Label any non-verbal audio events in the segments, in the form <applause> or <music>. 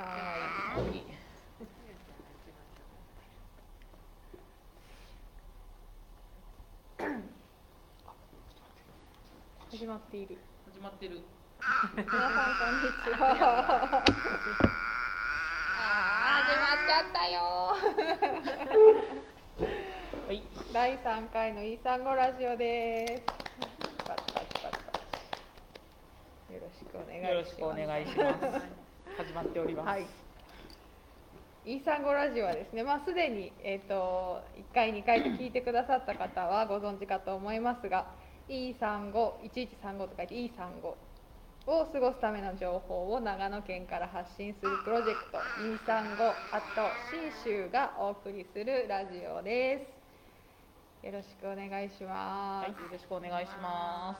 はい。始まっている。始まってる。皆さんこんにちは。あー始まっちゃったよはい。第三回のイーサンゴラジオです。パチパチパチパチよろしくお願いします。始まっております。はい。イーサンゴラジオはですね、まあすでにえっ、と一回二回と聞いてくださった方はご存知かと思いますが、イーサンゴ一一三五と書いてイーサンゴを過ごすための情報を長野県から発信するプロジェクトイーサンゴあと信州がお送りするラジオです。よろしくお願いします。はい、よろしくお願いしま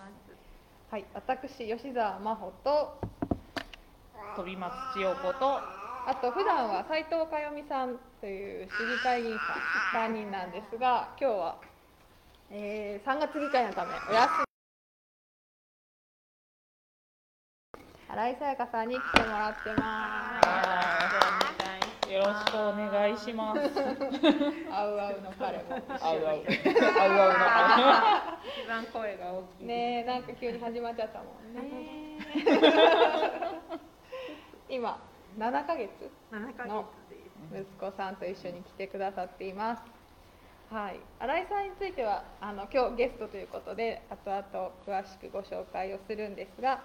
はい、私吉澤真帆とす。飛松千代子と。あと普段は斉藤かよみさんという市議会議員さん3人なんですが今日は、えー3月議会のためお休み新井さやかさんに来てもらってまはい。よろしくお願いします。すあうあうの彼もあうあう。あうあ一番声が大きい。ねえなんか急に始まっちゃったもんね今7ヶ月の。息子さんと一緒に来てくださっています。はい、新井さんについてはあの今日ゲストということで後々詳しくご紹介をするんですが、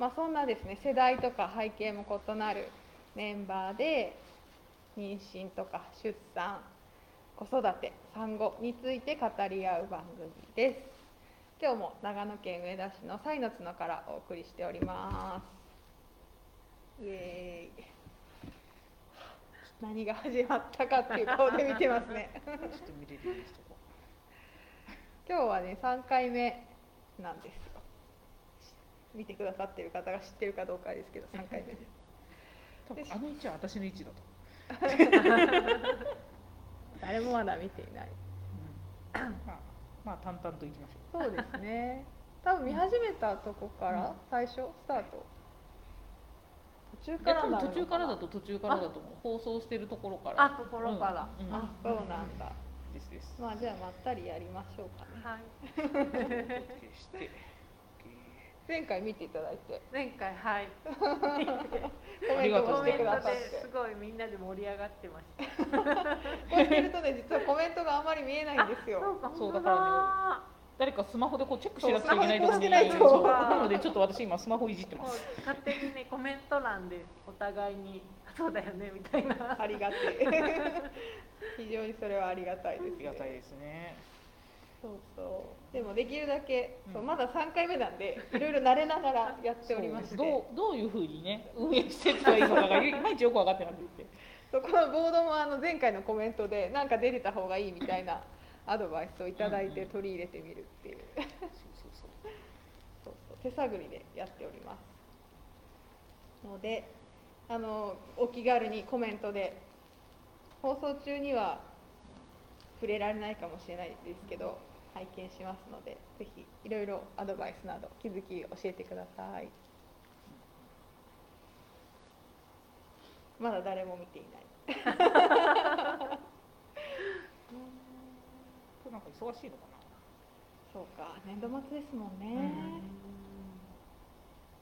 まあ、そんなですね世代とか背景も異なるメンバーで妊娠とか出産子育て産後について語り合う番組です今日も長野県上田市の彩の角からお送りしておりますイエーイ。何が始まったかっていう顔で見てますね。ちょっと見れるようにしとこ今日はね3回目なんですよ。見てくださってる方が知ってるかどうかですけど3回目で。すう。多分あの位置は私の位置だと。誰もまだ見ていない。うん。まあ、まあ淡々といきましょそうですね。多分見始めたとこから最初スタート途中う。からなのいや多分途中からだと途中からだと思う。放送してるところから。あ、ところから。うんうんあそうなんだですです。まあじゃあまったりやりましょうかねはい。決して。前回見ていただいて前回はい。<laughs> コメントもしてくださってですごいみんなで盛り上がってました。<laughs> こうやってるとね実はコメントがあんまり見えないんですよかそうだから誰かスマホでこうチェックしなくちゃいけないところになのでちょっと私今スマホいじってます。勝手にねコメント欄でお互いにあそうだよねみたいな。ありがてえ非常にそれはありがたいです、ありがたいですね。そうそうでもできるだけ、そううんまだ3回目なんでいろいろ慣れながらやっておりましてそうどうどういうふうにね運営していったらいいのかがいまいちよく分かってなくて。そうこのボードもあの前回のコメントでなんか出てた方がいいみたいなアドバイスをいただいて取り入れてみるっていう。そうそうそう。そうそう。手探りでやっております。のであのお気軽にコメントで放送中には触れられないかもしれないですけど拝見しますのでぜひいろいろアドバイスなど気づき教えてください。まだ誰も見ていない <laughs> これなんか忙しいのかそうか年度末ですもんね、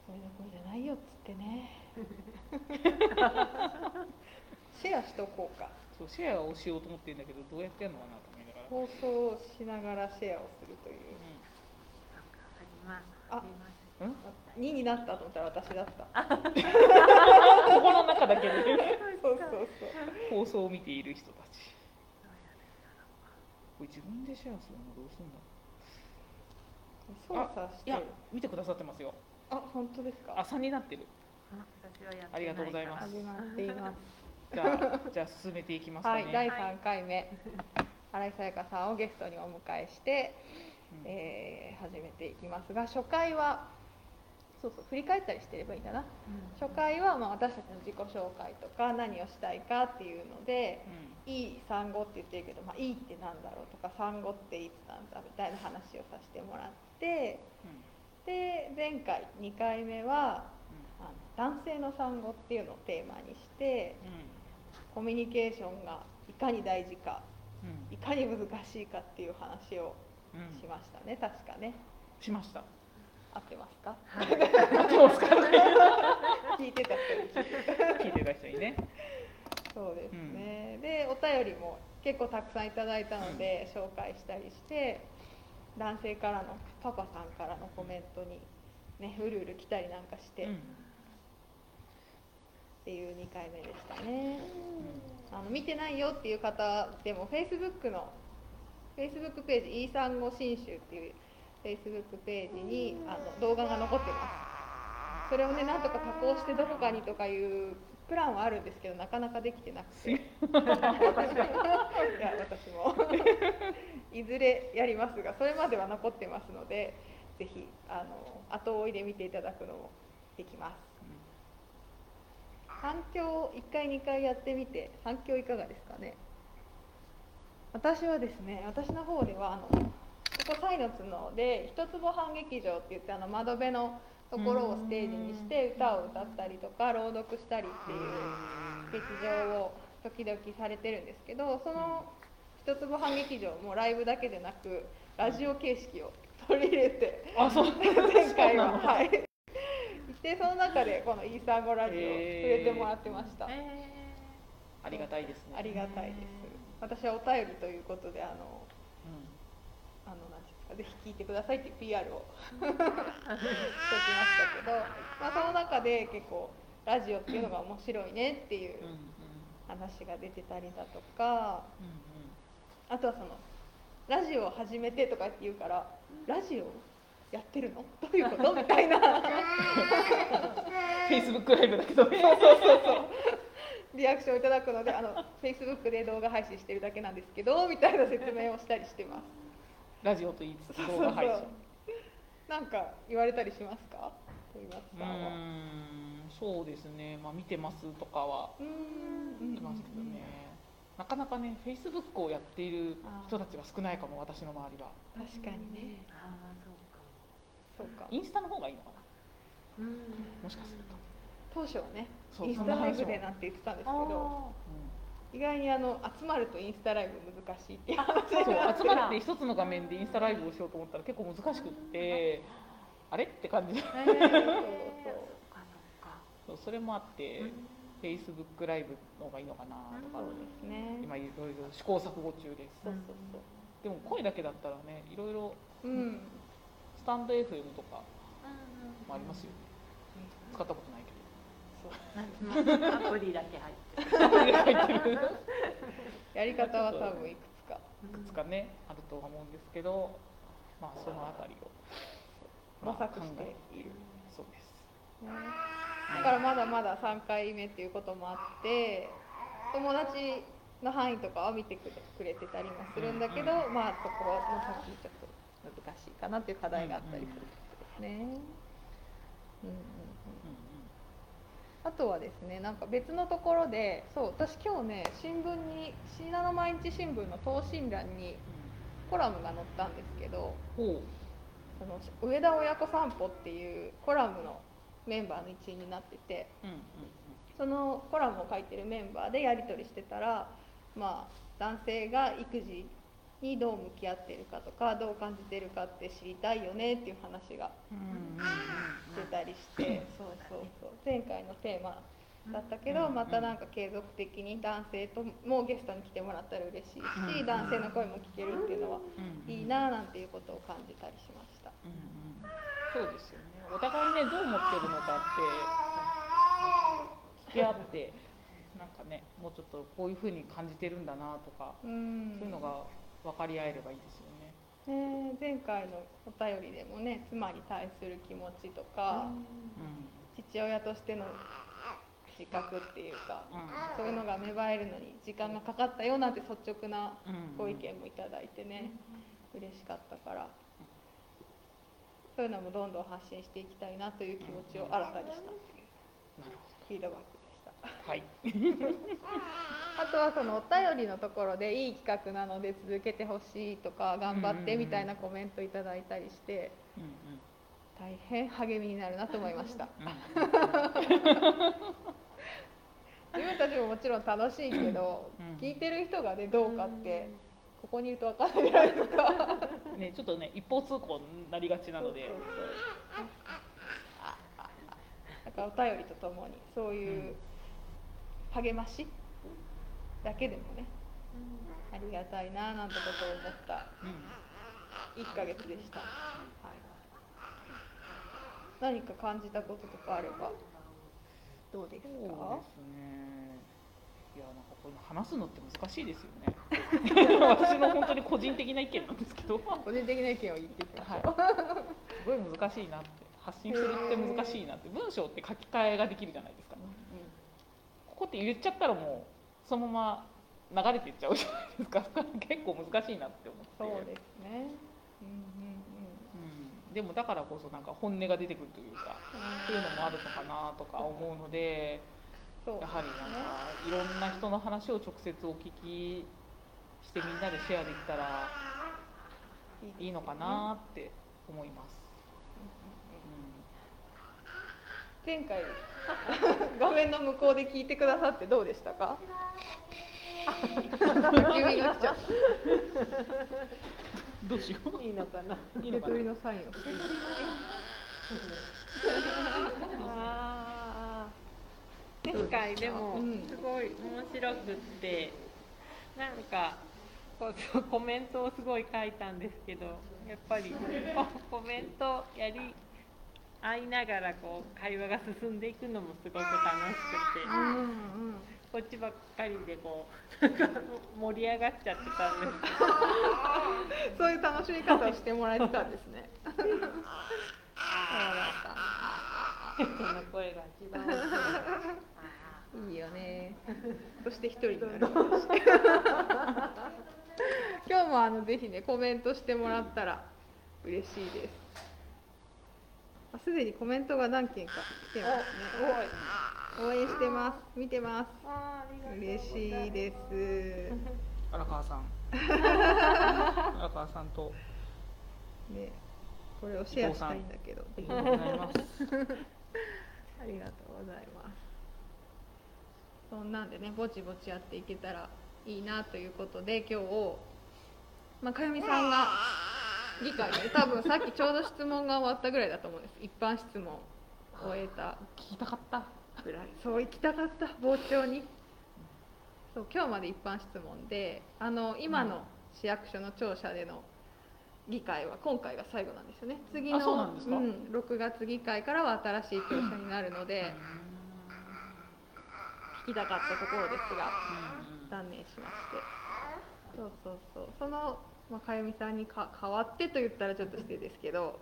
それどころじゃないよっつってね <laughs> シェアしとこうかな。そうシェアをしようと思ってるんだけどどうやってやるのかなと思いながら。放送をしながらシェアをするという。うん。2になったと思ったら私だったここ <laughs> の中だけでそうそうそう放送を見ている人たち。これ自分でシェアするのどうすんだ。操作しいや見てくださってますよ。あ本当ですか？あ三になってる。あ私はやってないからありがとうございます始まっていますじゃあ <laughs> じゃあ進めていきますかね。はい第3回目新井さやかさんをゲストにお迎えして、うんえー始めていきますが初回はそうそう振り返ったりしてればいいんだな。うん。初回はまあ私たちの自己紹介とか何をしたいかっていうのでうん「いい産後」って言ってるけど「まあ、いいってなんだろう」とか「産後っていつなんだ」みたいな話をさせてもらってで前回2回目はあの男性の産後っていうのをテーマにしてコミュニケーションがいかに大事かうん。いかに難しいかっていう話をうんうん。しましたね確かね。しました合ってますか？合ってますか聞いてた人に聞いてた人にね。そうですね、でお便りも結構たくさんいただいたので、紹介したりして男性からのパパさんからのコメントにねうるうる来たりなんかして、っうん。ていう2回目でしたね、あの見てないよっていう方でも Facebook の Facebook ページ E 産後新集っていう Facebook ページにあの動画が残ってます。それをねなんとか加工してどこかにとかいうプランはあるんですけどなかなかできてなくて。い。や私も。<laughs> いずれやりますがそれまでは残ってますのでぜひあの後追いで見ていただくのもできます。反響1回2回やってみて反響いかがですかね？私はですね私の方ではあのここサイの角で一坪半劇場って言ってあの窓辺のところをステージにして歌を歌ったりとか朗読したりっていう劇場を時々されてるんですけどその一坪半劇場もライブだけでなくラジオ形式を取り入れてあそう。前回ははい。でその中でこのイーサンゴラジオを触れてもらってました、えありがたいですね。ありがたいです。私はお便りということであのなんていうんですかぜひ聞いてくださいっていう PR を <laughs> しておきましたけど、まあ、その中で結構ラジオっていうのが面白いねっていう話が出てたりだとかうんあとはそのラジオを始めてとかって言うからラジオやってるの？<laughs> どういうこと？みたいな。<laughs> フェイスブックライブだけどね。リアクションをいただくのであの Facebook で動画配信してるだけなんですけどみたいな説明をしたりしてますラジオと言いつつ動画配信。なんか言われたりしますか？小岩うさんは。そうですね。まあ見てますとかは言ってますけどね。なかなかねフェイスブックをやっている人たちが少ないかも私の周りは。確かにね。ああそうか。そうか。インスタの方がいいのかな？うん。もしかすると、当初はねそうインスタライブでなんて言ってたんですけど意外にあの集まるとインスタライブ難しいっていう話そうが集まって一つの画面でインスタライブをしようと思ったら結構難しくってあれって感じでえー。そうそれもあって、フェイスブックライブの方がいいのかなとか、ね。今いろいろ試行錯誤中です。そうそうそう。でも声だけだったらねいろいろうん。スタンド FM とかうんもありますよね。使ったことないアプリだけ入ってる。ど入ってるやり方は多分いくつかいくつかねあるとは思うんですけどまあそのあたりを。模まあ索している、そうですねだからまだまだ3回目っていうこともあって友達の範囲とかは見てくれくれてたりもするんだけど、うんまあそこの先ちょっと難しいかなっていう課題があったりするってことですね。うん。うんうんうんあとはですねなんか別のところでそう私今日ね新聞に信濃毎日新聞の等身欄にコラムが載ったんですけどその上田親子散歩っていうコラムのメンバーの一員になっててうんうん。そのコラムを書いてるメンバーでやり取りしてたらまあ男性が育児にどう向き合ってるかとかどう感じてるかって知りたいよねっていう話が出たりしてそうそうそう。前回のテーマだったけどうんまたなんか継続的に男性ともゲストに来てもらったら嬉しいしうん男性の声も聞けるっていうのはうんいいななんていうことを感じたりしました。うんうん。そうですよね。お互いねどう思ってるのかって聞き合ってなんかねもうちょっとこういうふうに感じてるんだなとかうん。そういうのが分かり合えればいいですよね。ね前回のお便りでもね妻に対する気持ちとか、う父親としての自覚っていうか、うん。そういうのが芽生えるのに時間がかかったよなんて率直なうん。ご意見もいただいてね、嬉しかったからそういうのもどんどん発信していきたいなという気持ちを新たにした。っていうなるほフィードバックはい。<laughs> あとはそのお便りのところでいい企画なので続けてほしいとか頑張ってみたいなコメントいただいたりしてうんうん。大変励みになるなと思いました。<laughs> 自分たちももちろん楽しいけど、うん。聞いてる人がねどうかってここにいると分かんないじゃないですか。ねちょっとね一方通行になりがちなので。だからお便りとともにそういう励まし？だけでもね。ありがたいななんてことを思った。うん。1ヶ月でした、はい、何か感じたこととかあれば？どうですそうでかすね。いやなんかこれ話すのって難しいですよね。<laughs> 私の本当に個人的な意見なんですけど。は個人的な意見を言っていきましょう、い。すごい難しいなって。発信するって難しいなって。文章って書き換えができるじゃないですかここって言っちゃったらもうそのまま流れていっちゃうじゃないですか。<laughs> 結構難しいなって思って。そうですね。うんうん、でもだからこそなんか本音が出てくるというかそういうのもあるのかなとか思うのでそうやはりなんかいろんな人の話を直接お聞きしてみんなでシェアできたらいいのかなって思います。前回 <laughs> 画面の向こうで聞いてくださってどうでしたか？指が来ちゃっう。ん、どうしよう。いいのかな？た入れ取りのサインを。前回でもうんすごい面白くって、なんかこうそうコメントをすごい書いたんですけどやっぱりココメントやり合いながらこう会話が進んでいくのもすごく楽しくて。うんうん。こっちばっかりでこうなんか盛り上がっちゃってたんです。そういう楽しみ方をしてもらえてたんですね。そうだっこの声が一番いいよねそして一人になる今日もあのぜひねコメントしてもらったら嬉しいですあすでにコメントが何件か来てますね。応援してます。見てます。嬉しいです。<laughs> 荒川さん。<laughs> 荒川さんと。ねこれをシェアしたいんだけど。ありがとうございます。<laughs> ありがとうございます。そんなんでねぼちぼちやっていけたらいいなということで今日まあかよみさんが議会で多分さっきちょうど質問が終わったぐらいだと思うんです。一般質問を終えた。聞きたかった。ぐらい。そう行きたかった。傍聴に。そう今日まで一般質問であの今の市役所の庁舎での議会は今回が最後なんですよね。次のうん、6月議会からは新しい庁舎になるので聞きたかったところですが断念しまして。そうそうそう。その、まあ、かゆみさんにか代わってと言ったらちょっと失礼ですけど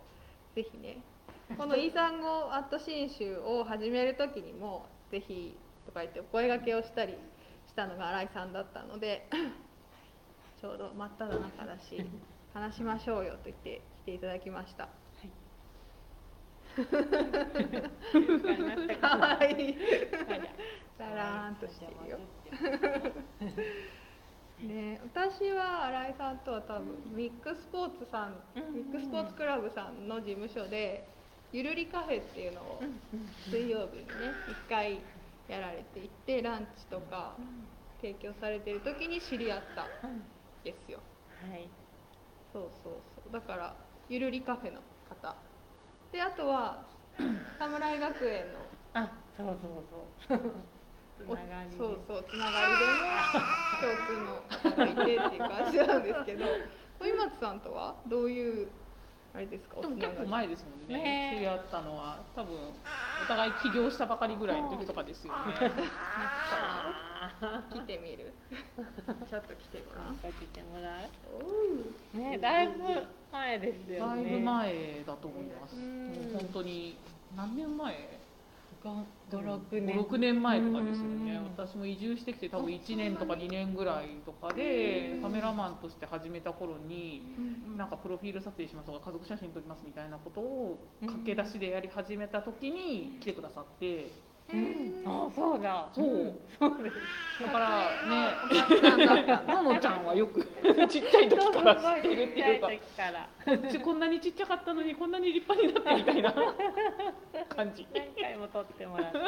ぜひね <laughs> この「イーサンゴアット新州」を始める時にもぜひとか言ってお声掛けをしたりしたのが新井さんだったのでちょうど真っ只中だし <laughs> 話しましょうよと言って来ていただきました。<laughs> かわいい。だらーんとしてるよ。ね、私は新井さんとは多分ミックスポーツさん、ミックスポーツクラブさんの事務所でゆるりカフェっていうのを水曜日にね1回やられていてランチとか提供されてる時に知り合ったんですよ。はい。そうそうそう。だからゆるりカフェの方。であとは <coughs> 侍学園のあ、そうそうそう。つおながりでそうそうつながりでも共通の方がいてっていう感じなんですけど。小松さんとはどういうあれですか？おでも結構前ですもんね。ね。知り合ったのは多分お互い起業したばかりぐらいの時とかですよね。あ来てみる。ちょっと来てごらん。ー。かけてもらおう。ね、だいぶ前ですよね。だいぶ前だと思います。うん。もう本当に何年前五六年。56年前とかですよね。うん。私も移住してきて多分1年とか2年ぐらいとかでカメラマンとして始めた頃になんかプロフィール撮影しますとか家族写真撮りますみたいなことを駆け出しでやり始めた時に来てくださって。うんあそうだ。そう。そうです。だからね。のの <laughs> ちゃんはよく <laughs> ちっちゃい時から知ってるっていうかこんなにちっちゃかったのにこんなに立派になってみたいな <laughs> 感じ。何回も撮ってもらって。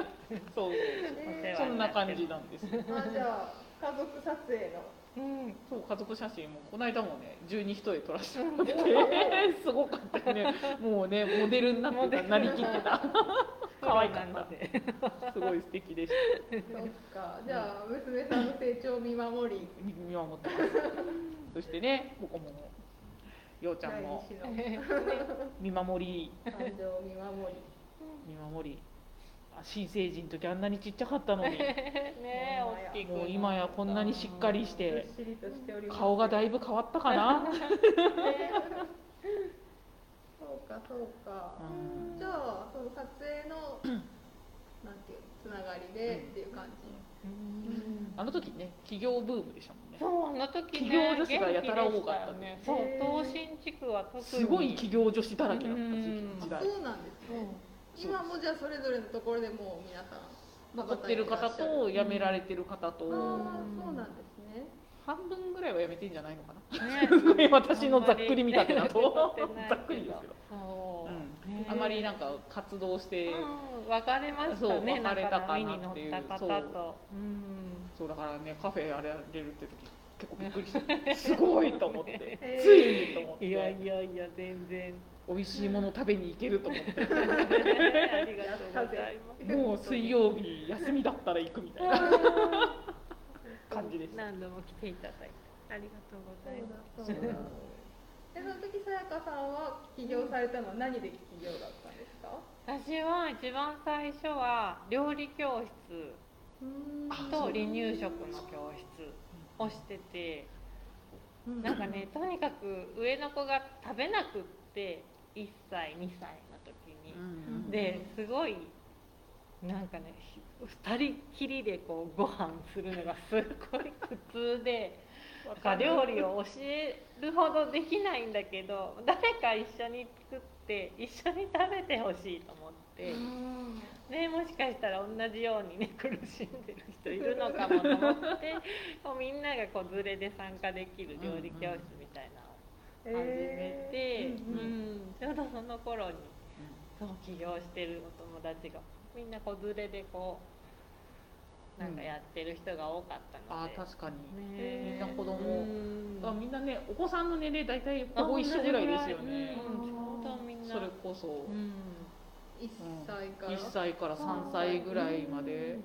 そう。そんな感じなんです。あじゃあ家族撮影のうん。そう家族写真もこの間もね十二人で撮らせてもらって。<laughs> すごかったよね。もうねモデルになってた。なりきってた。<laughs> 可愛かった。<laughs> すごい素敵でしそっか。じゃあ娘さんの成長を見守り。た見守ってます。そしてねここもようちゃん第も見守り。誕生を見守り。見守り。あ新成人の時あんなにちっちゃかったのに。<laughs> ねえ大きくもう今やこんなにしっかりして顔がだいぶ変わったかな、<laughs> そうかそうか、うん。じゃあその撮影の <clears throat> なんていうつながりでっていう感じ、あの時ね企業ブームでしたもんね。そうあの時ね企業女子がやたら多かったね。そう東進地区は特に。すごい企業女子だらけだった時うん。時代。そうなんですね今もじゃあそれぞれのところでもう皆さん残って。る方と辞められてる方と。ああそうなんですね。半分ぐらいは辞めてんじゃないのかな。ね <laughs> 私のざっくり見立てだと。あんまりざっくりですけどそう、うん。ねあまりなんか活動して。うん分かれましたね。分かれたかな波に乗っていう。そうだからねカフェやれるって時結構びっくりして <laughs> すごいと思って。ついにと思っいやいてやいや全然美味しいもの食べに行けると思って。ありがとうございます。もう水曜日休みだったら行くみたいな。<laughs> 感じでした何度も来ていただいてありがとうございます。そうだそうだえその時さやかさんは起業されたのは何で起業だったんですか？私は一番最初は料理教室と離乳食の教室をしてて。なんかねとにかく上の子が食べなくって1歳2歳の時に。うんですごいなんかね2人きりでこうご飯するのがすごい苦痛で料理を教えるほどできないんだけど誰か一緒に作って一緒に食べてほしいと思って。ね、もしかしたら同じようにね苦しんでる人いるのかもと思ってみんながこう連れで参加できる料理教室始めて、えーううん。んちょうどその頃にそう起業してるお友達がみんな子連れでこうなんかやってる人が多かったのあで、確かに。ね。みんな子供。うん。あみんなねお子さんの年齢大体ほぼ一緒ぐらいですよね。うんちょうどみんな。それこそ。うん。1歳から、1歳から3歳ぐらいまで。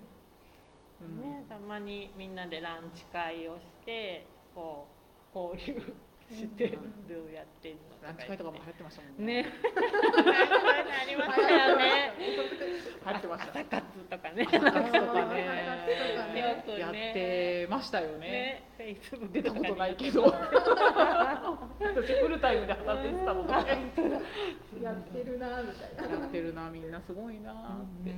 うん。ね、たまにみんなでランチ会をしてこう交流してどうやってるのランチ会とかも流行ってましたもんね。ありましたよね。流行ってました朝活とかね。朝活とかね。やってましたよね。ねフェイスブック出たことないけど。私フルタイムで働いてたのでややってるなみたいな。<laughs> ってるなみんなすごいなって。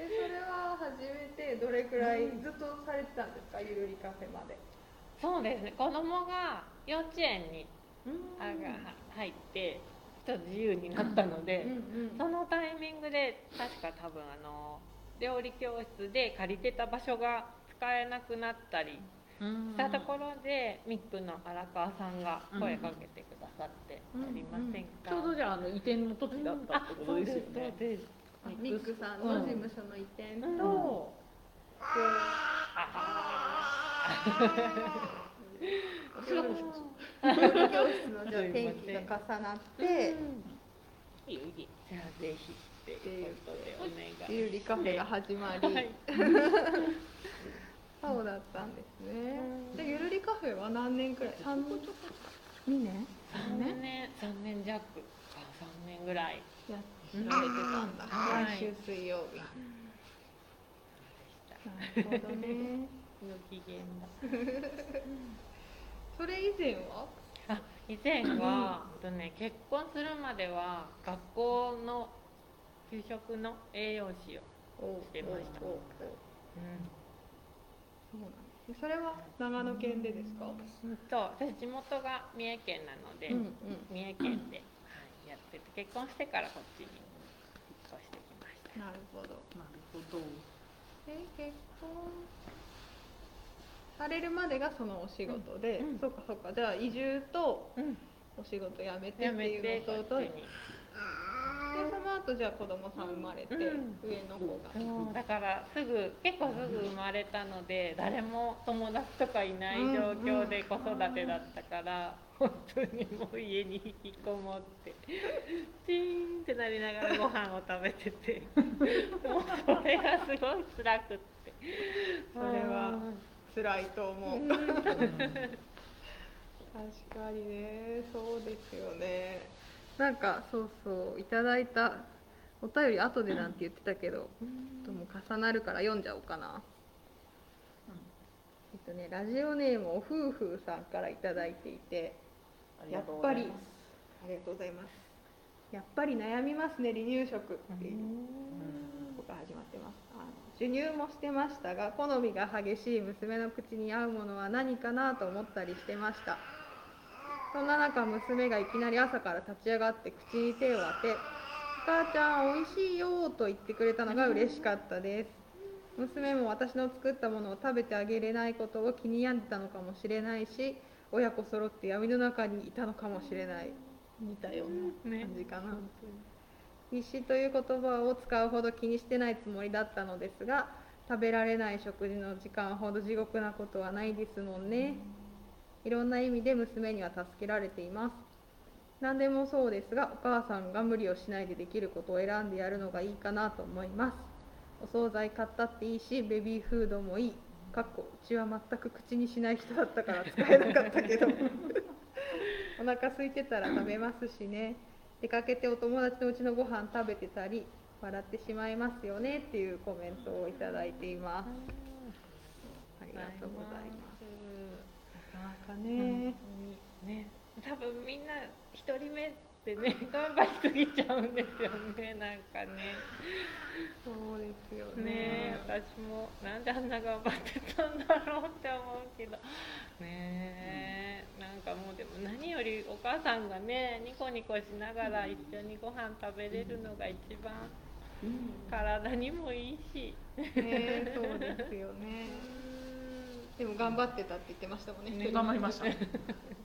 えそれは始めてどれくらいずっとされてたんですか？ゆるりカフェまでそうですね。子供が幼稚園にあが入ってちょっと自由になったので、うんうんそのタイミングで確か多分あの料理教室で借りてた場所が使えなくなったりしたところで、ミックの荒川さんが声かけてくださって「うん。やりませんか?」ちょうどじゃああの移転の時だったってことですよね。そうですそうあミックさんの事務所の移転と、うん。こそ教室のじゃあ天気が重なって、いいよいいよじゃあぜひっていうことでお願いゆるりカフェが始まり、は <laughs> いそうだったんですね。でゆるりカフェは何年くらい？三年？二年？3年3年弱か3年ぐらいやられてたんだ。はい毎週水曜日。なるほどね。ご機嫌だ <laughs> それ以前は？あ以前は、とね、結婚するまでは学校の給食の栄養士を、してましたおおおそうなんです。それは長野県でですか？うん、と私地元が三重県なので、うんうん。三重県で、はい、やってて結婚してからこっちに越してきました。なるほどなるほどえ結婚されるまでがそのお仕事で、うんうん。そうかそうか。じゃあ移住とうん、お仕事辞めてっていうてのとでその後じゃあ子供さん生まれて、うん。上の方が、そうだからすぐ結構すぐ生まれたので誰も友達とかいない状況で子育てだったから、本当にもう家に引きこもってチーンってなりながらご飯を食べてて <laughs> もうそれがすごい辛くってそれは辛いと思う、うん。確かにねそうですよね。なんかそうそういただいたお便り後でなんて言ってたけど、とも重なるから読んじゃおうかな、えっとねラジオネームお夫婦さんからいただいていてやっぱりありがとうございます。やっぱり悩みますね離乳食っていう。ここが始まってます授乳もしてましたが好みが激しい娘の口に合うものは何かなと思ったりしてました。そんな中娘がいきなり朝から立ち上がって口に手を当て「母ちゃんおいしいよ」と言ってくれたのが嬉しかったです。娘も私の作ったものを食べてあげれないことを気に病んでたのかもしれないし親子揃って闇の中にいたのかもしれない。似たような感じかな、必死という言葉を使うほど気にしてないつもりだったのですが食べられない食事の時間ほど地獄なことはないですもんね。いろんな意味で娘には助けられています。何でもそうですがお母さんが無理をしないでできることを選んでやるのがいいかなと思います。お惣菜買ったっていいしベビーフードもいい。かっこうちは全く口にしない人だったから使えなかったけど。お腹空いてたら食べますしね。出かけてお友達のうちのご飯食べてたり笑ってしまいますよねっていうコメントをいただいています。ありがとうございます。なかなかね、ね。多分みんな一人目ってね頑張りすぎちゃうんですよねなんかね。そうですよね。ね私もなんであんな頑張ってたんだろうって思うけど。ねなんかもうでも何よりお母さんがねニコニコしながら一緒にご飯食べれるのが一番体にもいいし。ねそうですよねでも頑張ってたって言ってましたもんねね頑張りました。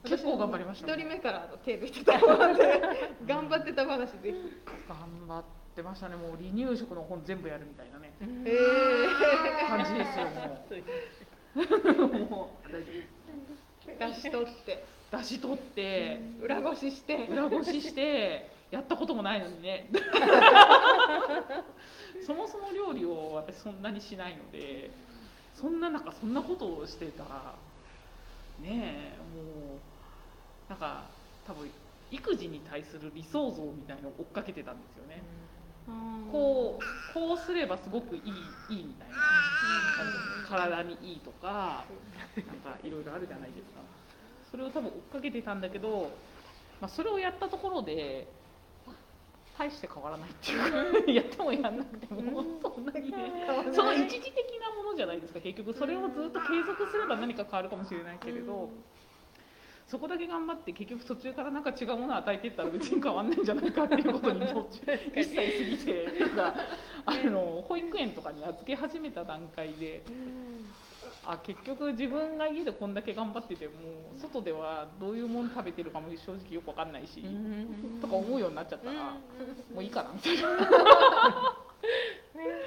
結構頑張りました一人目からあの手抜いてたので頑張ってた話ぜひ頑張ってましたね。もう離乳食の本全部やるみたいなね。えー。感じですよもう。もう。<laughs> 大丈出し取って。夫出し取って。裏ごしして。裏ごしして。やったこともないのにね。<laughs> そもそも料理を私そんなにしないのでそんな中そんなことをしてたらねえもうなんか多分育児に対する理想像みたいのを追っかけてたんですよね、こうこうすればすごくいいいいみたいな。体にいいとかなんかいろいろあるじゃないですか。それを多分追っかけてたんだけど、まあ、それをやったところで大して変わらないっていうかやってもやんなくてもそんなにね。その一時的なものじゃないですか結局それをずっと継続すれば何か変わるかもしれないけれど、そこだけ頑張って結局途中からなんか違うものを与えていったら別に変わんないんじゃないかっていうことに一切過ぎてなんかあの保育園とかに預け始めた段階であ結局自分が家でこんだけ頑張ってても外ではどういうもの食べてるかも正直よくわかんないし、とか思うようになっちゃったら、もういいかなみたいな。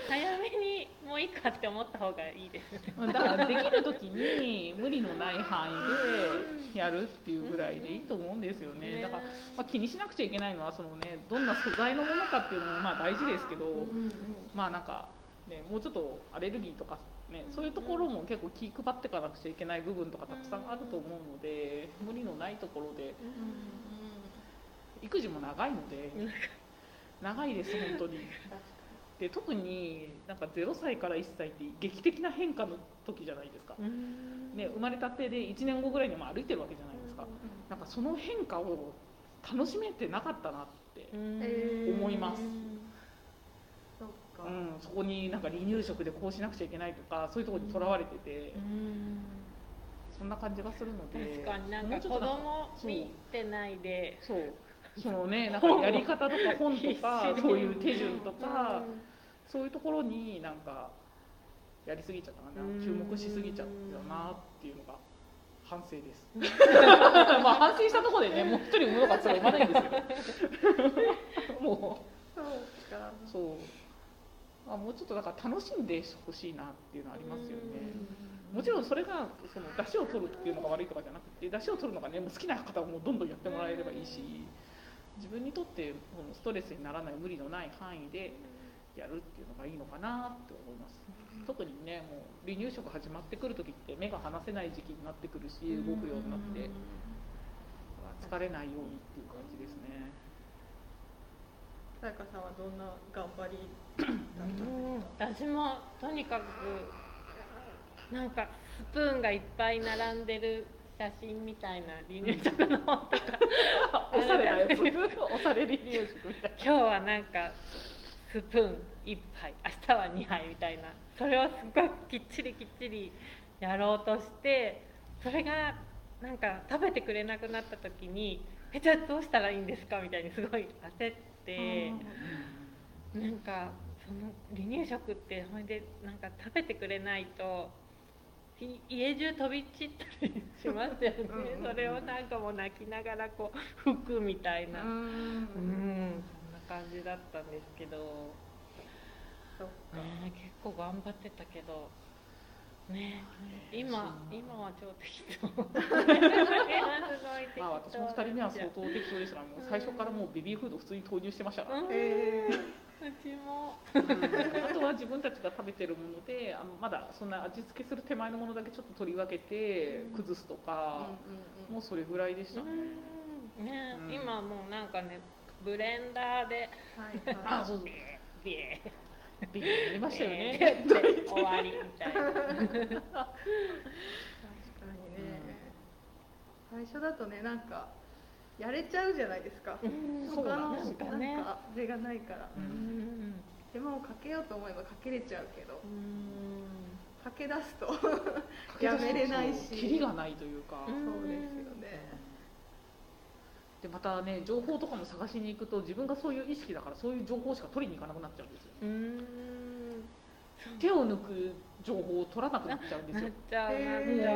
早めにもういいかって思った方がいいですね。だからできる時に無理のない範囲でやるっていうぐらいでいいと思うんですよね。だから、まあ、気にしなくちゃいけないのはその、ね、どんな素材のものかっていうのもまあ大事ですけど、まあなんか、ね、もうちょっとアレルギーとか、ね、そういうところも結構気配っていかなくちゃいけない部分とかたくさんあると思うので無理のないところで育児も長いので長いです本当に。で特になんか0歳から1歳って劇的な変化の時じゃないですか、ね、生まれたてで1年後ぐらいにも歩いてるわけじゃないですか、なんかその変化を楽しめてなかったなって、思いますかうん、そこになんか離乳食でこうしなくちゃいけないとかそういうところにとらわれてて、そんな感じがするので確かになんか子もうちょっとなんか供見てないで。そう。そのねなんかやり方とか本とかそういう手順とかそういうところになんかやりすぎちゃったかな。うん。注目しすぎちゃったなっていうのが反省です。<laughs> まあ反省したところでねもう一人産むのかったら産まないんですけど。<laughs> もそうそう。まあもうちょっとだから楽しんでほしいなっていうのはありますよね。もちろんそれがその出汁を取るっていうのが悪いとかじゃなくて出汁を取るのがねもう好きな方はもうどんどんやってもらえればいいし自分にとってこのストレスにならない無理のない範囲でやるっていうのがいいのかなって思います。特にねもう離乳食始まってくる時って目が離せない時期になってくるし動くようになって疲れないようにっていう感じですね。さやかさんはどんな頑張りうん私もとにかくなんかスプーンがいっぱい並んでる写真みたいな離乳食の本とか。押されなやつ。押され離乳食みたい今日はなんかスプーン1杯明日は2杯みたいな。それをすごくきっちりきっちりやろうとして。それがなんか食べてくれなくなった時に「えじゃあどうしたらいいんですか?」みたいにすごい焦って。なんかその離乳食ってほいでなんか食べてくれないとい家中飛び散ったりしますよね。うんそれをなんかもう泣きながらこう拭くみたいな。ううんんそんな感じだったんですけど、そっか。ね、結構頑張ってたけど。ね今今は超適当。<laughs> まあ私も2人目は相当適当でしたもう最初からもうベビーフード普通に投入してましたから、うん。えうちも。あとは自分たちが食べてるものであのまだそんな味付けする手前のものだけちょっと取り分けて崩すとーか、うんもうそれぐらいでしたね、うん。ね、うん。今もうなんかねブレンダーではいはい。あそうそうビエビビやりましたよーね、で <laughs> 終わりみたいな。確かにね、最初だとねなんかやれちゃうじゃないですか、そう他のなんですよねなんかあれがないから。ううん。ん手間をかけようと思えばかけれちゃうけどうん。かけ出すとやめれないし。キリがないというか、うん。そうですよね。でまたね情報とかも探しに行くと自分がそういう意識だからそういう情報しか取りに行かなくなっちゃうんですよ。うん手を抜く情報を取らなくなっちゃうんですよ。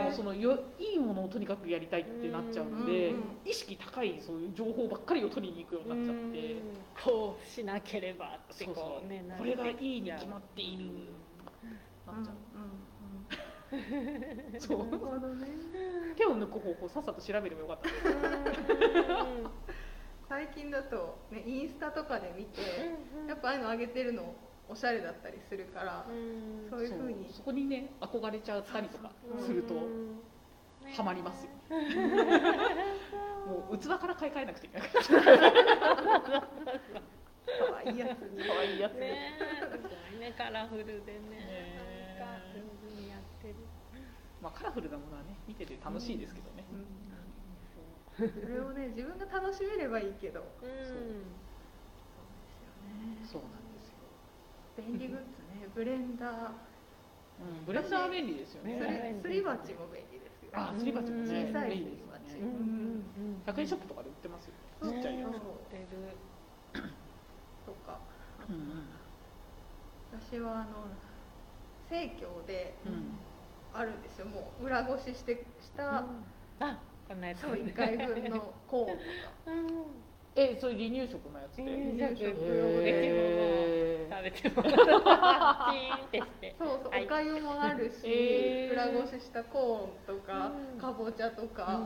もうそのよいいものをとにかくやりたいってなっちゃうので、うん。うん意識高いそういう情報ばっかりを取りに行くようになっちゃって、うん。こうしなければってそうこう。ねそう。これがいいに決まっている。なっちゃう、うん。そう。手を抜く方法さっさと調べればよかった。最近だと、ね、インスタとかで見てうん。やっぱああいうの上げてるのおしゃれだったりするからうん。そういうふうに。そうそこにね憧れちゃったりとかするとうんハマりますよ。<laughs> もう器から買い替えなくていけない。可愛いやつに。可愛いやつねカラフルでねねなんか上手にやってる。まあカラフルなものはね見てて楽しいですけどね、それをね自分が楽しめればいいけど。うん。そう。なんですよ、便利グッズね。ブレンダー。うん、ブレンダーは便利ですよね。ねすりすり鉢も便利ですよ。あすり鉢もね小さいすよすりね。うん100円ショップとかで売ってますよちっちゃいやつ、ね売ってる。とか。うんうん。私はあの生協でうん。あるんですよ。もう裏ごししてしたあこんなやつ。そう1回分のコーンとか。うんえそれ離乳食のやつで、離乳食へー。食べてもチーンってして。そうそう、はいおかゆもあるし、えー裏ごししたコーンとか、うん。かぼちゃとか、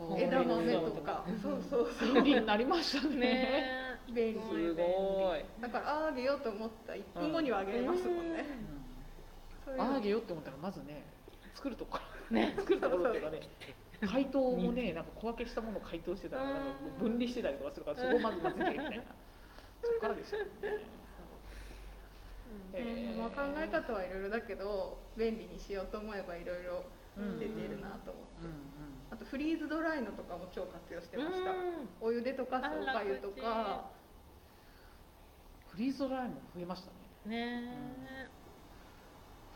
うん。枝豆とか、うんそう。そうそう。便利。になりましたねね便利。すごい、だからああげようと思った1分後にはあげれますもんね、ああげようって思ったらまずね作るところ。ね。作るところっていうかね解凍もねなんか小分けしたものを解凍してたらなんか分離してたりとかするからそこをまず混ぜてみたいなそこからですよね。ねまあ、考え方はいろいろだけど便利にしようと思えばいろいろ出てるなと思って、うんあとフリーズドライのとかも超活用してました、うん。お湯で溶かすおかゆとか。フリーズドライも増えましたね。ね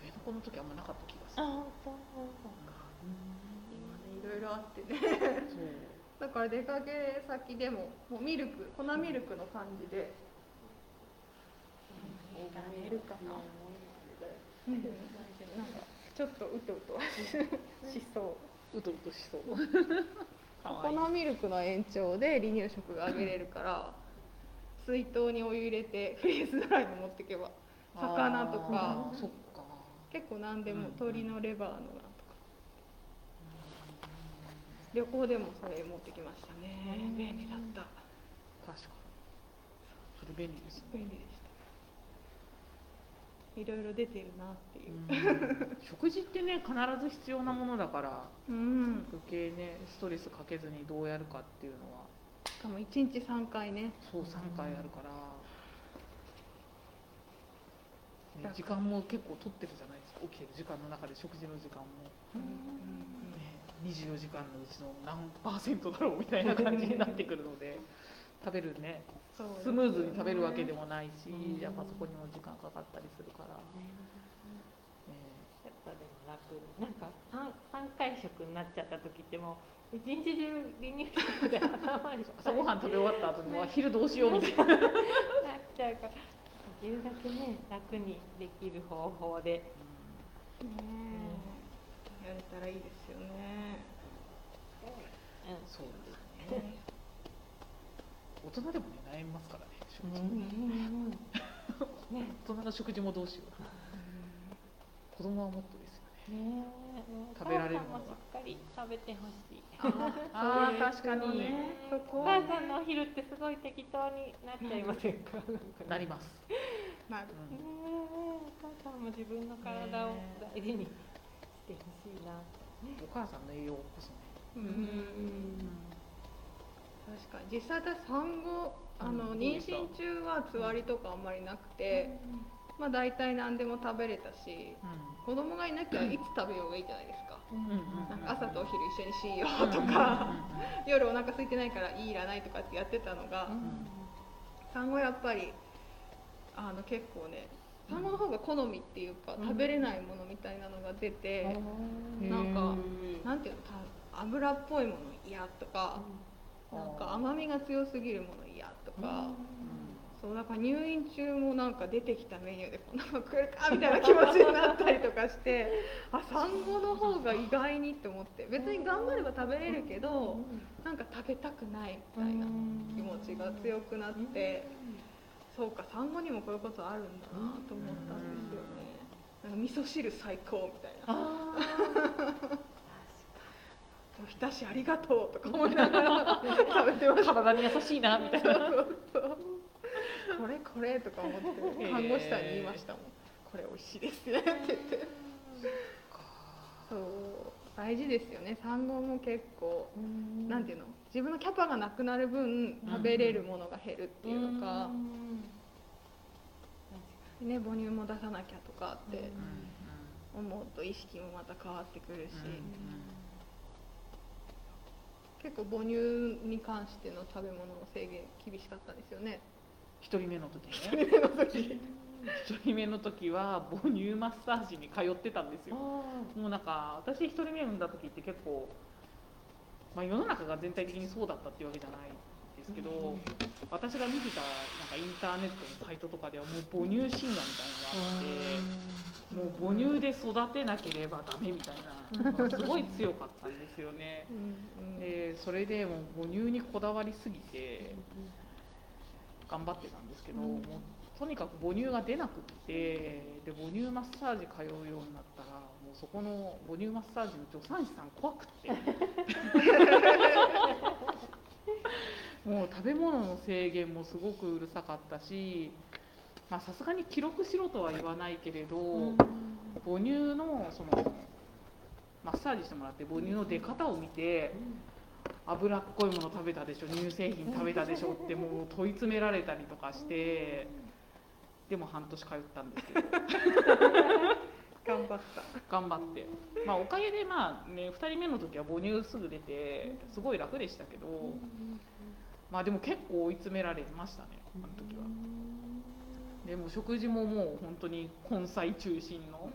上の子の時あんまなかった気がすある本当。今ねいろいろあってね。だから出かけ先でももうミルク粉ミルクの感じで。見えるかな、うん、なんかちょっとうとうと。しそう。うとうとしそう。<laughs> 粉ミルクの延長で離乳食があげれるから水筒にお湯入れてフリーズドライに持ってけば魚とか。結構何でもうん。鶏のレバーの旅行でもそれ持ってきましたね。うん。便利だった。確かに。それ便利ですね。便利でした。いろいろ出てるなっていう。うん。食事ってね必ず必要なものだからうん。余計ねストレスかけずにどうやるかっていうのは。しかも1日3回ね。そう3回あるから、時間も結構取ってるじゃないですか。起きてる時間の中で食事の時間も、うん。ね、24時間のうちの何パーセントだろうみたいな感じになってくるので <laughs> 食べるね。スムーズに食べるわけでもないし、うん。やっぱそこにも時間かかったりするから、ね。やっぱでも楽。なんか三三回食になっちゃった時ってもう一日中離乳食で頭に朝ごはん食べ終わった後にもう昼どうしようみたいな。<laughs> なっちゃうからできるだけね楽にできる方法で。ねえやれたらいいですよね。うん。そうですね。大人でもね悩みますからね食事、うん <laughs> ね。大人の食事もどうしよう。子供はもっとですよね。ね食べられるものがしっかり食べてほしい。あー確かに。お母さんのお昼ってすごい適当になっちゃいませんか？なん。かねなります、なる。うねんえお母さんも自分の体を大事に。してほしいなお母さんの栄養こそね、ううんん。確かに。実際私産後あの妊娠中はつわりとかあんまりなくて、まあ大体何でも食べれたし子供がいなきゃいつ食べようがいいじゃないですか、うんうんうんなんか朝とお昼一緒にしようとか、<laughs> 夜お腹空いてないからいいいらないとかってやってたのが、産後やっぱりあの結構ね産後の方が好みっていうか、うん食べれないものみたいなのが出て、うんなんかうん。なんていうのた油っぽいもの嫌とか、なんか甘みが強すぎるもの嫌とか、そうだから入院中もなんか出てきたメニューでこんなの食えるかみたいな気持ちになったりとかして <laughs> あ産後の方が意外にって思って別に頑張れば食べれるけどなんか食べたくないみたいな気持ちが強くなってそうか産後にもこういうことあるんだなと思ったんですよね。なんか味噌汁最高みたいな。おひたしありがとうとか思いながら食べてました。体に優しいなみたいなこれこれとか思って看護師さんに言いましたもん、これ美味しいですねって言って。そう。大事ですよね。産後も結構なんていうの？自分のキャパがなくなる分食べれるものが減るっていうのか、ね、母乳も出さなきゃとかって思うと意識もまた変わってくるし、結構母乳に関しての食べ物の制限厳しかったですよね。一人目の時ね。一人目の時。一人目の時は母乳マッサージに通ってたんですよ。もうなんか私一人目産んだ時って結構、まあ、世の中が全体的にそうだったっていうわけじゃないですけど、私が見てたなんかインターネットのサイトとかではもう母乳診断みたいなのがあってもう母乳で育てなければダメみたいなのがすごい強かったんですよね。でそれでもう母乳にこだわりすぎて頑張ってたんですけど、もうとにかく母乳が出なくってで母乳マッサージ通うようになったらもうそこの母乳マッサージの助産師さん怖くって。<laughs> もう食べ物の制限もすごくうるさかったしまあさすがに記録しろとは言わないけれど、母乳のそのマッサージしてもらって母乳の出方を見て脂っこいもの食べたでしょ乳製品食べたでしょってもう問い詰められたりとかしてでも半年通ったんですけど <laughs> 頑張った。頑張って。まあおかげでまあね2人目の時は母乳すぐ出てすごい楽でしたけどまあでも結構追い詰められましたねあの時は。でも食事ももう本当に根菜中心の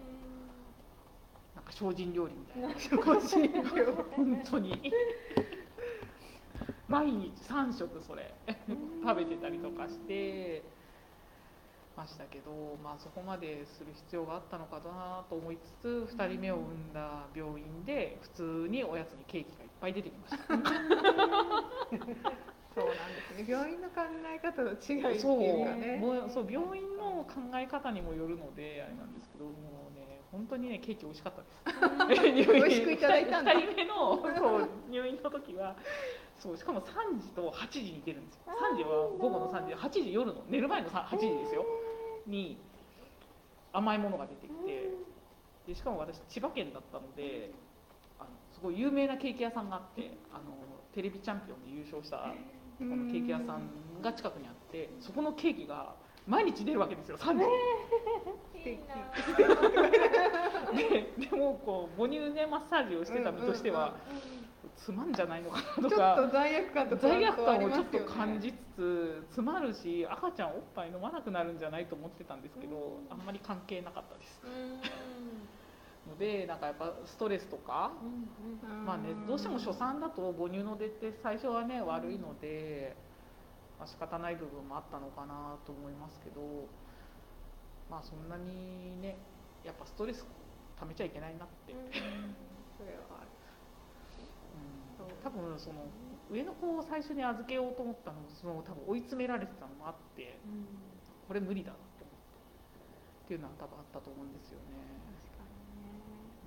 なんか精進料理みたいな。欲しいよ本当に。毎日3食それ食べてたりとかしてましたけど、まあ、そこまでする必要があったのかなと思いつつ2人目を産んだ病院で普通におやつにケーキがいっぱい出てきました。<laughs> そうなんですね。病院の考え方の違いっていうかね。そう。病院の考え方にもよるのであれなんですけどもうね本当にねケーキ美味しかったです。<laughs> 美味しくいただいたんだ。2人目のそう入院の時はそうしかも3時と8時に出るんですよ。3時は午後の3時8時夜の寝る前の8時ですよに甘いものが出てきてでしかも私千葉県だったのであのすごい有名なケーキ屋さんがあってあのテレビチャンピオンで優勝したこのケーキ屋さんが近くにあってそこのケーキが毎日出るわけですよ3時いいなででもこう母乳ねマッサージをしてた身としてはつまんじゃないのかなとちょっとか罪悪感とか罪悪感をちょっと感じつつ詰まるし赤ちゃんおっぱい飲まなくなるんじゃないと思ってたんですけどあんまり関係なかったです。のでなんかやっぱストレスとかうんまあね、どうしても初産だと母乳の出って最初はね悪いので、まあ、仕方ない部分もあったのかなと思いますけどまあそんなにねやっぱストレス溜めちゃいけないなって、うん。それは多分その上の子を最初に預けようと思ったのもその多分追い詰められてたのもあってこれ無理だなと思ってっていうのは多分あったと思うんですよね。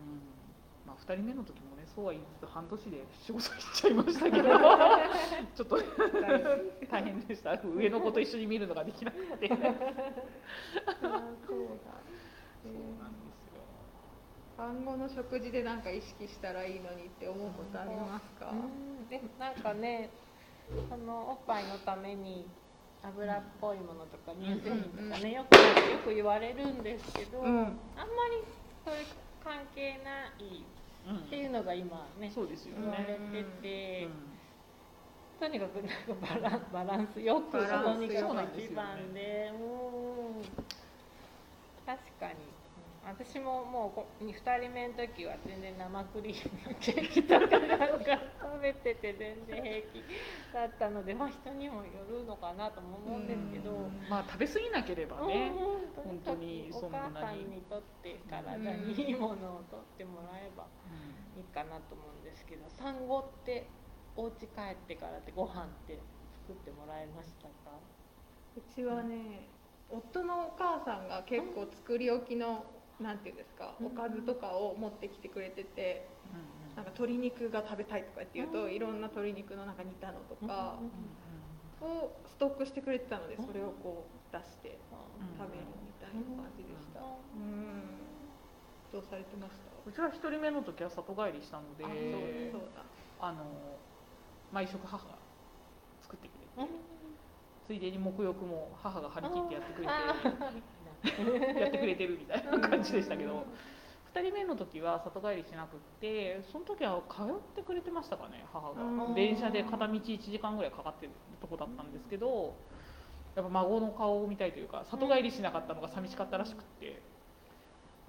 うん。まあ、2人目の時もねそうは言いつつ半年で仕事行っちゃいましたけど <laughs> ちょっと大変。でした。上の子と一緒に見るのができなくて。<laughs> そうなんであそうだえーすよ産後の食事でなんか意識したらいいのにって思うことありますか、うんでなんかねそのおっぱいのために油っぽいものとか乳製品とかねよくよく言われるんですけど、うんあんまりそういう関係ないっていうのが今ねそうですよ言われ、てて、うんとにかくなんかバランバランスよくバランスとにかそうんでねうん確かに私ももうこ2人目の時は全然生クリームのケーキとかなんか食べてて全然平気だったのでまあ人にもよるのかなとも思うんですけど。うんまあ食べ過ぎなければね、うんうん本当におそんなに。母さんにとって体にいいものをとってもらえばいいかなと思うんですけど産後ってお家帰ってからってご飯って作ってもらえましたか？うちはね夫のお母さんが結構作り置きのなんていうんですかうん。おかずとかを持ってきてくれててうんなんか鶏肉が食べたいとかって言うといろんな鶏肉のなんか煮たのとかをストックしてくれてたのでそれをこう出して食べるみたいな感じでした。うん。どうされてました？うちは1人目の時は里帰りしたのであそうそうだ。あの毎食母が作ってくれてついでに沐浴も母が張り切ってやってくれて <laughs> やってくれてるみたいな感じでしたけど。2人目の時は里帰りしなくってその時は通ってくれてましたかね母うん。が電車で片道1時間ぐらいかかってるとこだったんですけどやっぱ孫の顔を見たいというか里帰りしなかったのが寂しかったらしくって。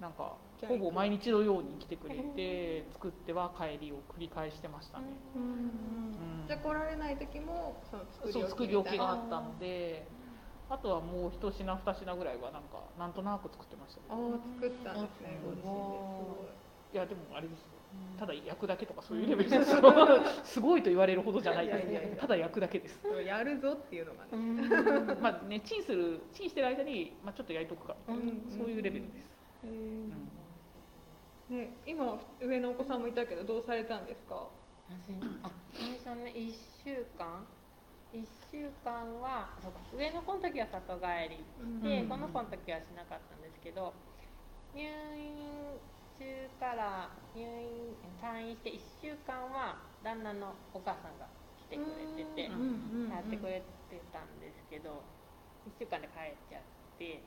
なんかほぼ毎日のように来てくれて作っては帰りを繰り返してましたね。うん。じゃあ来られない時もその作り置きがあみったのであとはもう一品二品ぐらいはなんかなんとなく作ってましたああ作ったんですねご自身い。やでもあれですよ。ただ焼くだけとかそういうレベル。です <laughs> すごいと言われるほどじゃないです。ただ焼くだけです。やるぞっていうのがね。まあねチンするチンしてる間に、まあ、ちょっと焼いとくかみたいな、うんそういうレベルです、へうん。えね今上のお子さんもいたけどどうされたんですか？私あ最初ね1週間1週間は上の子の時は里帰り。で、うん。この子の時はしなかったんですけど入院中から入院退院して1週間は旦那のお母さんが来てくれててうんやってくれてたんですけど1週間で帰っちゃって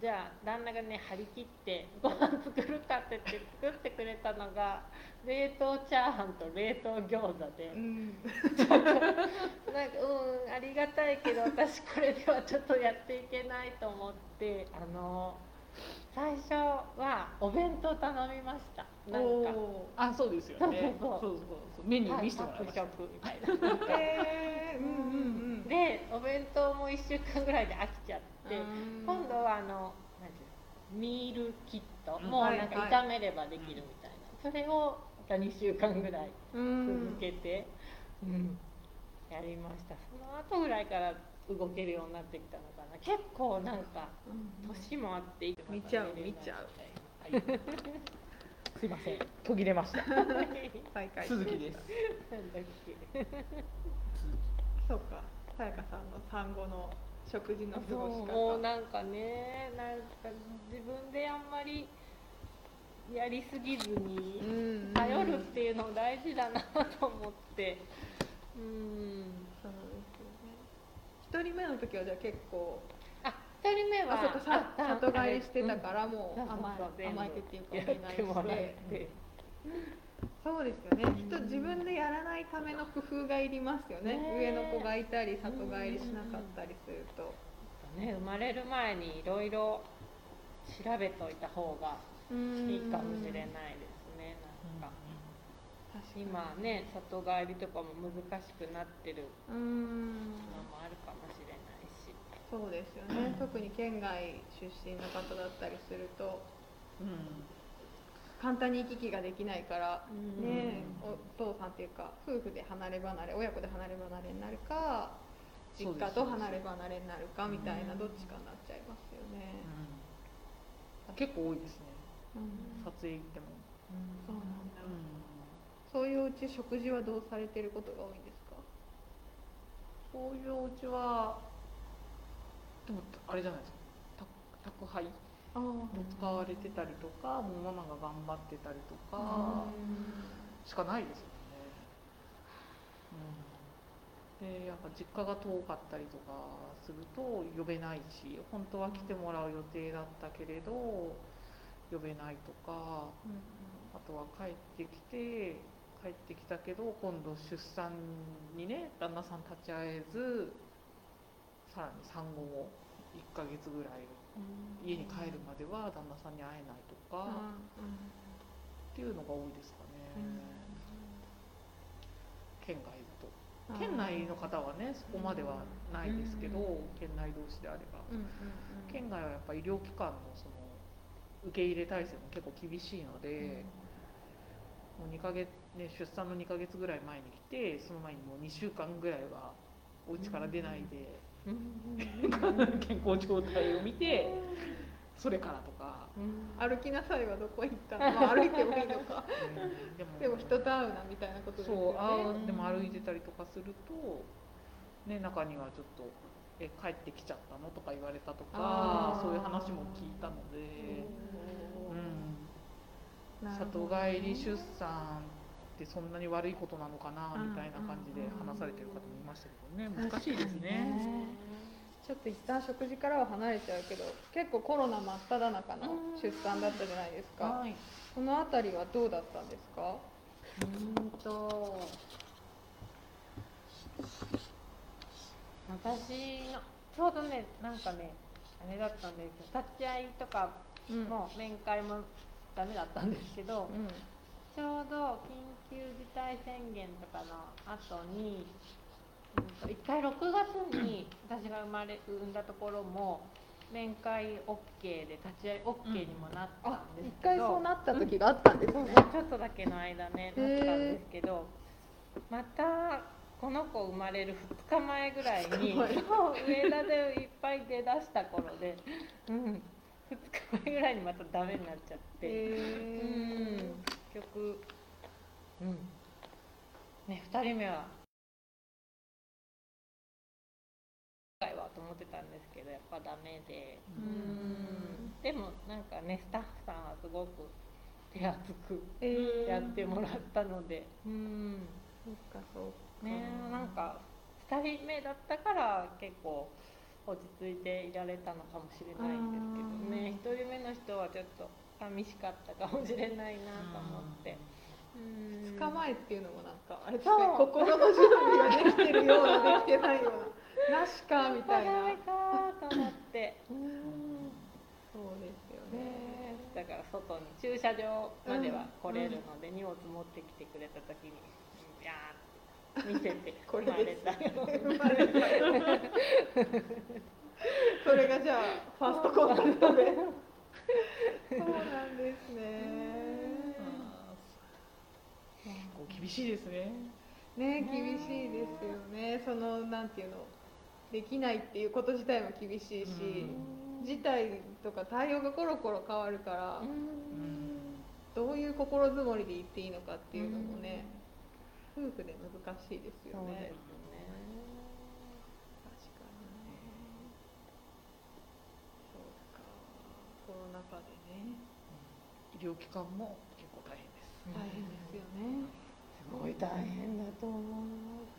じゃあ旦那がね張り切ってご飯作るかって言って作ってくれたのが冷凍チャーハンと冷凍餃子でう。んなんかうんありがたいけど私これではちょっとやっていけないと思ってあの最初はお弁当頼みました。なんか。おあそうですよね。そうそう。そうメニュー見せてもらいました。みたい。なー。へーうんうん。うんでお弁当も1週間ぐらいで飽きちゃってうん。今度はあの何ていうのミールキット、うん。もうなんかはい炒めればできるみたいな、それをまた2週間ぐらいうん続けて、うん。やりました。その後ぐらいから動けるようになってきたのかな。結構なんか年もあって見ちゃう見ちゃう。はい。すいません。途切れました。再開鈴木です。なんだっけそうか。さやかさんの産後の食事の過そごしうもう方なんかねなんか自分であんまりやりすぎずにうん頼るっていうの大事だなと思って。うん1人目の時はじゃあ結構あ2人目はあそこ里帰りしてたからもう甘え、てっていうかお願いし。て。て。そうですよね、きっと自分でやらないための工夫がいりますよね、ね上の子がいたり里帰りしなかったりすると。ね、生まれる前にいろいろ調べといた方がいいかもしれないですね。なんか。今ね里帰りとかも難しくなってるうん。のもあるかもしれないし。そうですよね。<clears throat> 特に県外出身の方だったりするとうん。簡単に行き来ができないから、うん。ねお父さんっていうか夫婦で離れ離れ親子で離れ離れになるか実家と離れ離れになるかみたいなどっちかになっちゃいますよね。うん。結構多いですね。うん。撮影行っても。そうなんだ、うんそういううち食事はどうされてることが多いんですか？そういうお家はでもあれじゃないですか。宅宅配あも使われてたりとかもうママが頑張ってたりとかしかないですよね、うん、でやっぱ実家が遠かったりとかすると呼べないし本当は来てもらう予定だったけれど呼べないとかあとは帰ってきて帰ってきたけど今度出産にね旦那さん立ち会えずさらに産後も1ヶ月ぐらい家に帰るまでは旦那さんに会えないとかっていうのが多いですかね、県外だと。県内の方はねそこまではないですけど、県内同士であれば、県外はやっぱ医療機関のその受け入れ体制も結構厳しいので、もう2ヶ月、ね、出産の2ヶ月ぐらい前に来てその前にもう2週間ぐらいはお家から出ないで、健康状態を見てそれからとか、歩きなさいはどこ行ったの、まあ、歩いてもいいのか。うん。でもでも人と会うなみたいなことですよね。そうあーでも歩いてたりとかすると、ね、中にはちょっと「え帰ってきちゃったの?」とか言われたとかそういう話も聞いたので、うん、里帰り出産ってそんなに悪いことなのかなみたいな感じで話されてる方もいましたけどね。難しいですね。ちょっと一旦食事からは離れちゃうけど結構コロナ真っ只中の出産だったじゃないですか。はい。この辺りはどうだったんですか？うんと私のちょうどねなんかねあれだったんですけど立ち会いとかも面会もダメだったんですけど、うん。ちょうど緊急事態宣言とかの後に、うんと、1回6月に私が生まれ産んだところも面会 OK で立ち会い OK にもなったんですけど、回そうなった時があったんですそうね、ちょっとだけの間ねなったんですけどまたこの子生まれる2日前ぐらいに上田でいっぱい出だした頃で、うん、2日前ぐらいにまたダメになっちゃって。へうん結局うん。ね2人目は今回はと思ってたんですけどやっぱダメで。ううん。でもなんかねスタッフさんはすごく手厚くえー。やってもらったので。うん。そっかそうか。ねなんか2人目だったから結構落ち着いていられたのかもしれないんですけどね。1人目の人はちょっと寂しかったかもしれないなと思って。うん2日前っていうのもなんかあれですね心の準備ができてるようなできてないようななしかみたいな。と思ってうんそうですよね。から外に駐車場までは来れるので、荷物持ってきてくれた時に「いやー」って見せてこれれたそれがじゃあファーストコンタクトで。<laughs> そうなんですね結構厳しいですね。ね厳しいですよね。そのなんていうの？できないっていうこと自体も厳しいし、事態とか対応がコロコロ変わるから、どういう心づもりで言っていいのかっていうのもね、夫婦で難しいですよそうですね。コロナ禍でね。医療機関も結構大変です。大変ですよね、すごい大変だと思います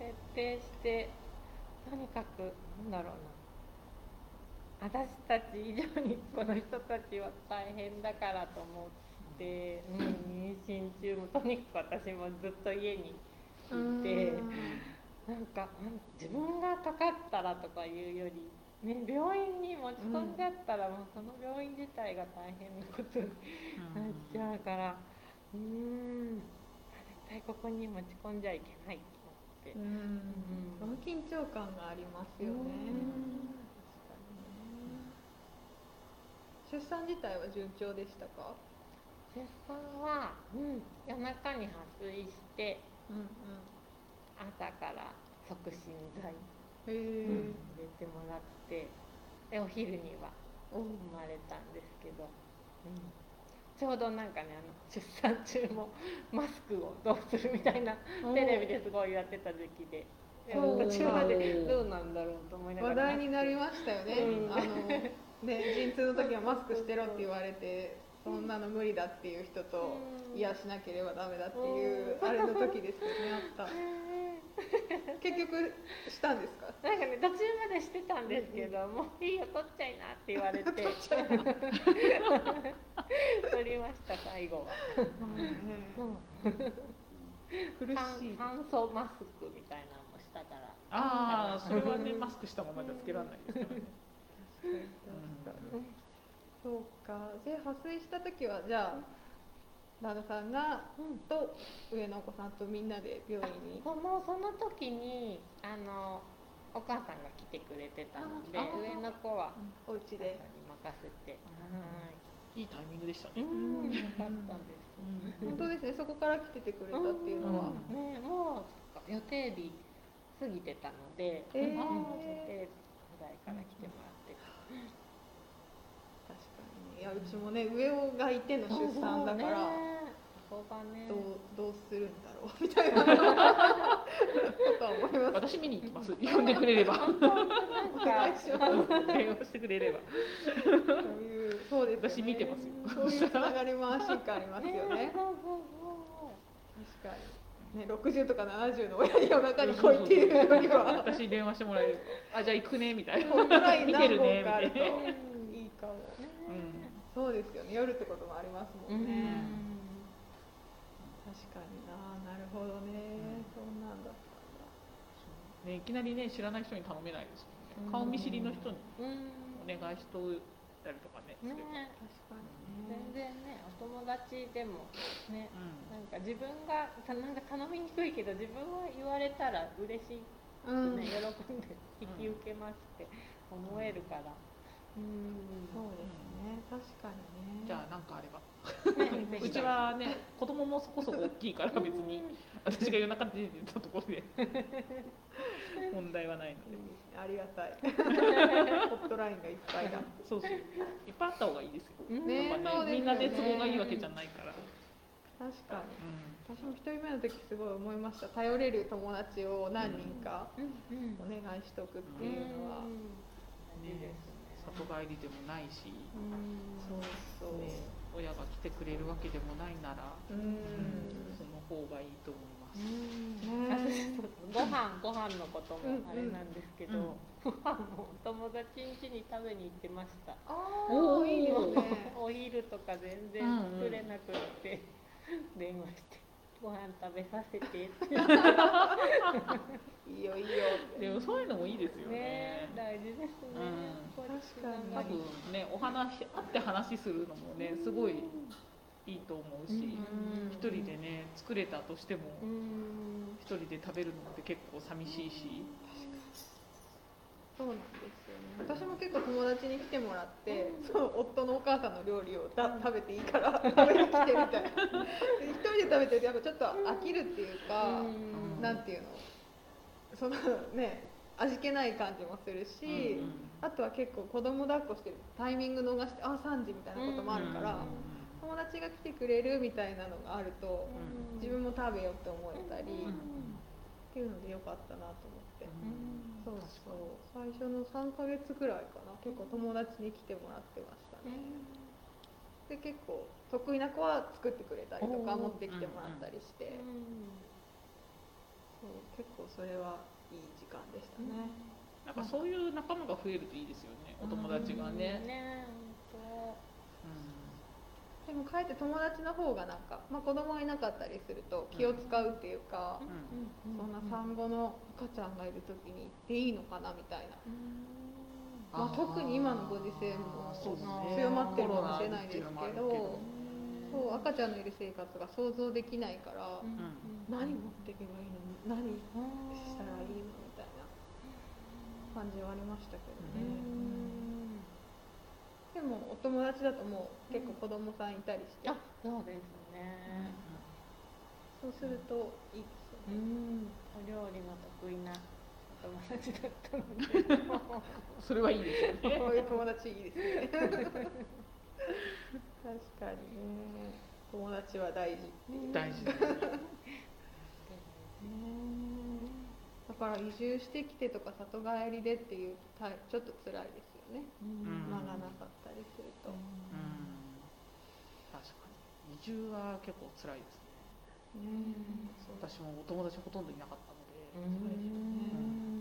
ね、徹底してとにかく？なんだろうな。私たち以上にこの人たちは大変だからと思って、うん、妊娠中もとにかく私もずっと家にいてなんか自分がかかったらとかいうより、ね、病院に持ち込んじゃったら、もうその病院自体が大変なことになっちゃうからうーん。絶対ここに持ち込ん。じゃいけないと思ってう。ん。その緊張感がありますよねうん。確かにね出産自体は順調でしたか出産は、うん、夜中に破水してうん。朝から促進剤入れてもらってでお昼には生まれたん。ですけど、うん、ちょうどなんかねあの出産中もマスクをどうするみたいなテレビですごいやってた時期で。途中までどうなんだろうと思いながら。話題になりましたよね、うん。あのね陣痛の時はマスクしてろって言われてそんなの無理だっていう人とうん。いやしなければダメだっていうあれの時ですよねあった <laughs> 結局したんですか？なんかね途中までしてたんですけど、もういいよ取っちゃいなって言われて。取りました最後は、苦しい。酸素マスクみたいなのもしたから。ああそれはねマスクしたままじゃつけられないですからね。そうか。で破水した時はじゃあ旦那さんがうん。と上のお子さんとみんなで病院に。そのその時にあのお母さんが来てくれてたので上の子はお家で。任せて。いいタイミングでしたはい、ねうん、よかったです、本当ですね。そこから来ててくれたっていうのは、うん。ねもう予定日過ぎてたので、えー。うん予定日ぐらいから来てもらいやうちもね上尾がいての出産だから、ね。そこがね。どうどうするんだろうみたいなことは思います。私見に行きます。呼んでくれれば。お願いかします電話してくれれば。そういうそうですよね。私見てますよ。そういうつながりも安心感ありますよね。確かに。ね60とか70の親に夜中に来いっていうよりは。私に電話してもらえる。あじゃあ行くねみたいな。見てるねみたかあると。いなそうですよね。夜ってこともありますもうん。んね、確かにな。なるほどね、そんなんだったんだ。ねいきなりね知らない人に頼めないですもんうん。ね顔見知りの人にうん。お願いしといたりとかね。ね。確かに全然ねお友達でもねうん。なんか自分がたなんか頼みにくいけど自分は言われたら嬉しいうん、ね、喜んで引き受けますって思えるから。うんそうですね。確かにね。じゃあなんかあれば。ねうちはね子供もそこそこ大きいから別に。私が夜中に出てたところで。問題はないので。ありがたい。<laughs> ホットラインがいっぱいだ。そうそう。いっぱいあった方がいいですよ。ね。ねみんなで都合がいいわけじゃないから、確かに。う私も一人目の時すごい思いました。頼れる友達を何人かうん。うん。お願いしとくっていうのは、いいですね。里帰りでもないし、そうそう、ね、親が来てくれるわけでもないなら、うん。その方がいいと思います、ねご飯ご飯のこともあれなんですけど、うん。ご飯もお友達ん家に食べに行ってました。あおいいですね。お昼とか全然作れなくって <laughs> 電話してご飯食べさせてって。いいよ。いいよ。でもそういうのもいいですよね。ね大事ですね、うん。こ多分ねお話会って話するのもねすごいいいと思うし、うん。一人でね作れたとしてもうん。一人で食べるのって結構寂しいし、そうなんですよね。私も結構友達に来てもらって、そう夫のお母さんの料理をた食べていいから食べに来てみたいな。で一人で食べてるとやっぱちょっと飽きるっていうか、ん。なんていうの。そのね味気ない感じもするし、うんあとは結構子供抱っこしてるタイミング逃してあ3時みたいなこともあるから、うん友達が来てくれるみたいなのがあると、うん自分も食べようって思えたり、うんっていうのでよかったなと思って、うん。そうそう。最初の3ヶ月ぐらいかな。結構友達に来てもらってましたね、で結構得意な子は作ってくれたりとか持ってきてもらったりして、そう結構それはいい時間でしたね、なんかそういう仲間が増えるといいですよね。お友達がね、ねでもかえって友達の方がなんか、まあ、子供がいなかったりすると気を使うっていうか、うん。そんな産後の赤ちゃんがいる時に行っていいのかなみたいな、まあ、特に今のご時世も強まってるかもしれないですけどそう赤ちゃんのいる生活が想像できないから、うん。何持っていけばいいの何？したらいいの？みたいな。感じはありましたけどね、でもお友達だともう結構子供さんいたりして、あそうですね。そうするといいですよね、うん。お料理の得意なお <laughs> 友達だったので。それはいいですよね。こういう友達いいですね。<laughs> 確かにね。友達は大事大事だから移住してきてとか里帰りでっていうたちょっと辛いですよね、ん。間がなかったりすると、うん。確かに。移住は結構辛いですね。ね私もお友達ほとんどいなかったので、は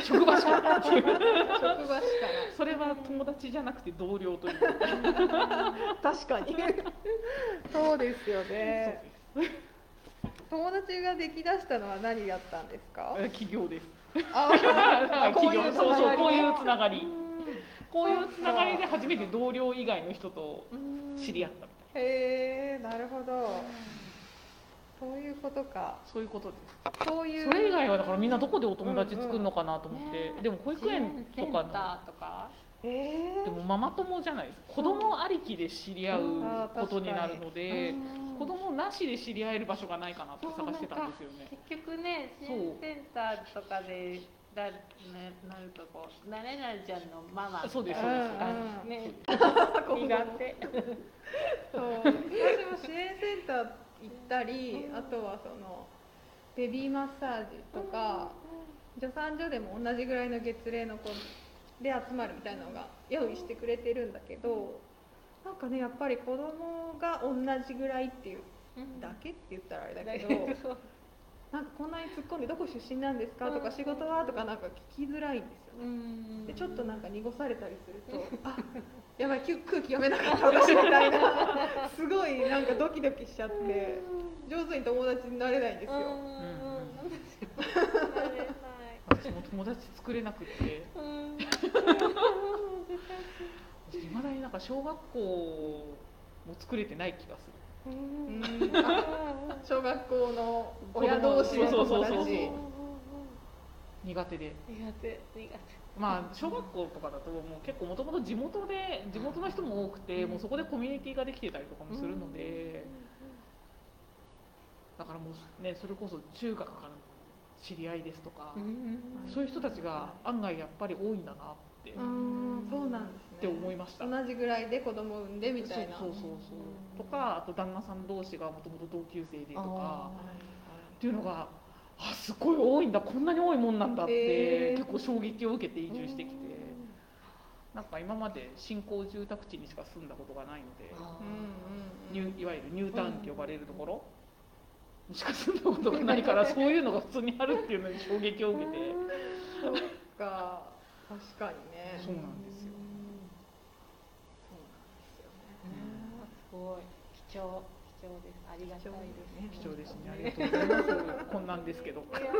職場しか職場しかそれは友達じゃなくて同僚という。<laughs> 確かに。そうですよね。友達ができだしたのは何やったんですか？企業です。あこういうつながりそうこういうつながり。こういうつながりで初めて同僚以外の人と知り合ったみたいな。へえなるほどそういうことか。そういうことです。そういう。それ以外はだからみんなどこでお友達作るのかなと思って、うんうん。でも保育園とかの。とか。えー。でもママ友じゃないです。か子供ありきで知り合うことになるので子供なしで知り合える場所がないかなって探してたんですよね。結局ね支援センターとかでだ、ね、なるとこう誰々ちゃんのママ。そうですそうです。あね。そう苦手。そう。私も支援センター行ったりあとはそのベビーマッサージとか助産所でも同じぐらいの月齢の子で集まるみたいなのが用意してくれてるんだけどなんかねやっぱり子供が同じぐらいっていうだけって言ったらあれだけどなんかこんなに突っ込んで「どこ出身なんですか?」とか「仕事は?」とかなんか聞きづらいんで。でちょっとなんか濁されたりすると「あやばい空気読めなかった <laughs> 私」みたいな。すごいなんかドキドキしちゃって上手に友達になれないんですよ。私も友達作れなくっていまだになん。か小学校も作れてない気がする小学校の親同士の友達苦手で。苦手苦手。まあ小学校とかだともう結構もともと地元で地元の人も多くてもうそこでコミュニティができてたりとかもするので。だからもうねそれこそ中学からの知り合いですとかそういう人たちが案外やっぱり多いんだなって。っうんそうなんですね。て思いました。同じぐらいで子供産んでみたいな。そうそうそうそう。とかあと旦那さん同士がもともと同級生でとかっていうのがあすごい多いんだ。こんなに多いもんなんだって、へー結構衝撃を受けて移住してきて、なんか今まで新興住宅地にしか住んだことがないので、うんいわゆるニュータウンって呼ばれるところにしか住んだことがないからそういうのが普通にあるっていうのに衝撃を受けて、そっか。確かにね。そうなんですよ。そうなんですよね。ごい。貴重貴重ですありがたいですね。貴重です。ねありがとうございます。こんなんです。けどそうなん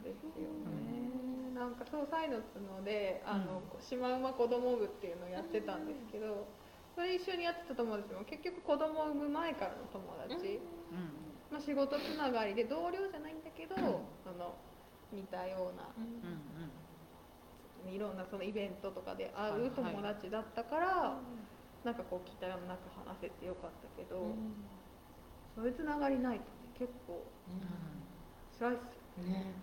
です。よね、なんか総裁の角であの、シマウマ子供部っていうのをやってたんです。けどそれ一緒にやってた友達も結局子供を産む前からの友達、うんまあ、仕事つながりで同僚じゃないんだけど、その似たようなうんいろんなそのイベントとかで会う友達だったから、なんかこう期待もなく話せてよかったけど、そういうつながりないとね結構辛いっすよね。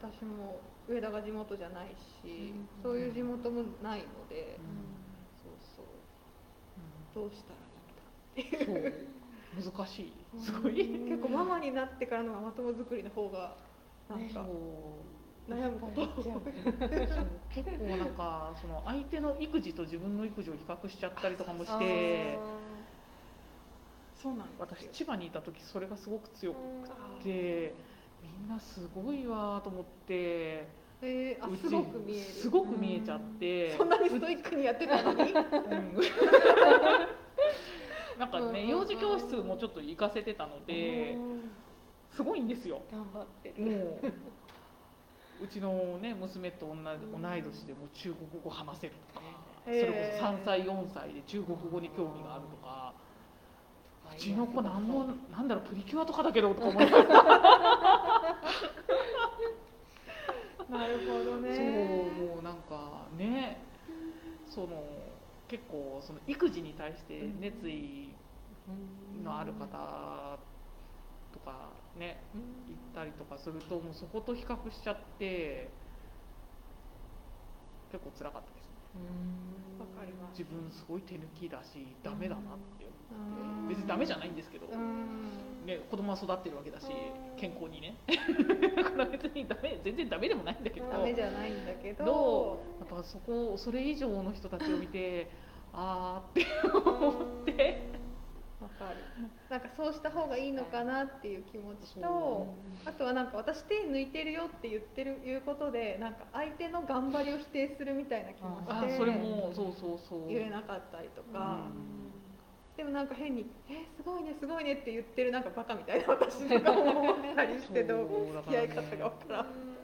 私も上田が地元じゃないし、うん。そういう地元もないので、うん。そうそう。どうしたらいいんだそう。難しい。<laughs> すごい。結構ママになってからのママ友作りの方がなんそかう悩むこと。結構なんかその相手の育児と自分の育児を比較しちゃったりとかもしてそうなん私千葉にいた時それがすごく強くてみんなすごいわと思ってえー、すごく見える。すごく見えちゃってそんなにストイックにやってたのに？うん。<laughs> なんかね幼児教室もちょっと行かせてたのですごいんですよ。頑張ってもるううちのね娘と同じ同い年でもう中国語話せるとかそれこそ3歳4歳で中国語に興味があるとか。うちの子なんもなんだろうプリキュアとかだけどとか思いながらなるほどね。そうもうなんかねその結構その育児に対して熱意のある方とかね行ったりとかするともうそこと比較しちゃって結構辛かったですわかります。自分すごい手抜きだしダメだなってうん思って。別にダメじゃないんですけど、うん。ね、子供は育ってるわけだしうん。健康にね。だから別にダメ全然ダメでもないんだけどダメじゃないんだけど。どやっぱそこそれ以上の人たちを見て <laughs> あーって思ってわかる。なんかそうした方がいいのかなっていう気持ちとそあとはなんか私手抜いてるよって言ってるいうことでなんか相手の頑張りを否定するみたいな気もしてあそれもそうそうそう。言えなかったりとか、うん。でもなんか変に「えすごいねすごいね」って言ってるなんかバカみたいな私とかも思ったりしてどう付き合い方がわからん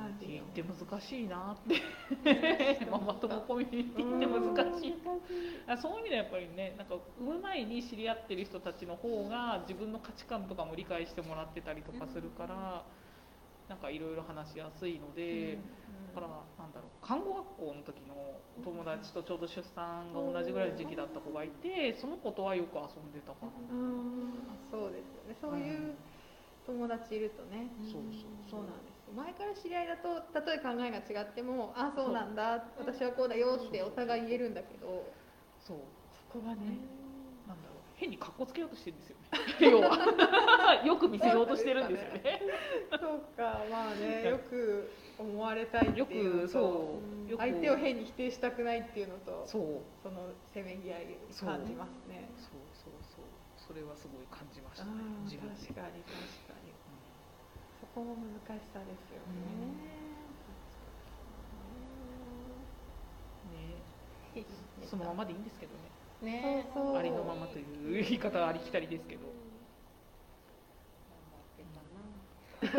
コミュニティって難しいなって。ママ友コミュニティって難しい。あそういう意味ではやっぱりねなんか産む前に知り合ってる人たちの方が自分の価値観とかも理解してもらってたりとかするからなんかいろいろ話しやすいので、だからなんだろう看護学校の時のお友達とちょうど出産が同じぐらいの時期だった子がいてその子とはよく遊んでたかな、うん。そうですよね。そういう友達いるとね、そうそう。そうなんですよ前から知り合いだとたとえ考えが違っても「あそうなんだ私はこうだよ」ってお互い言えるんだけどそう。そこがねなんだろう。変に格好つけようとしてるんですよね。<laughs> 要は。<laughs> よく見せようとしてるんですよね。そうか。まあねよく思われたいってよいうそう。相手を変に否定したくないっていうのとそそうのせめぎ合い感じますね。そう。そう。そう。それはすごい感じましたあね確かに確かに。そこも難しさですよ。ね。ね。そのままでいいんですけどね。ね。そうそうありのままという言い方はありきたりですけど。頑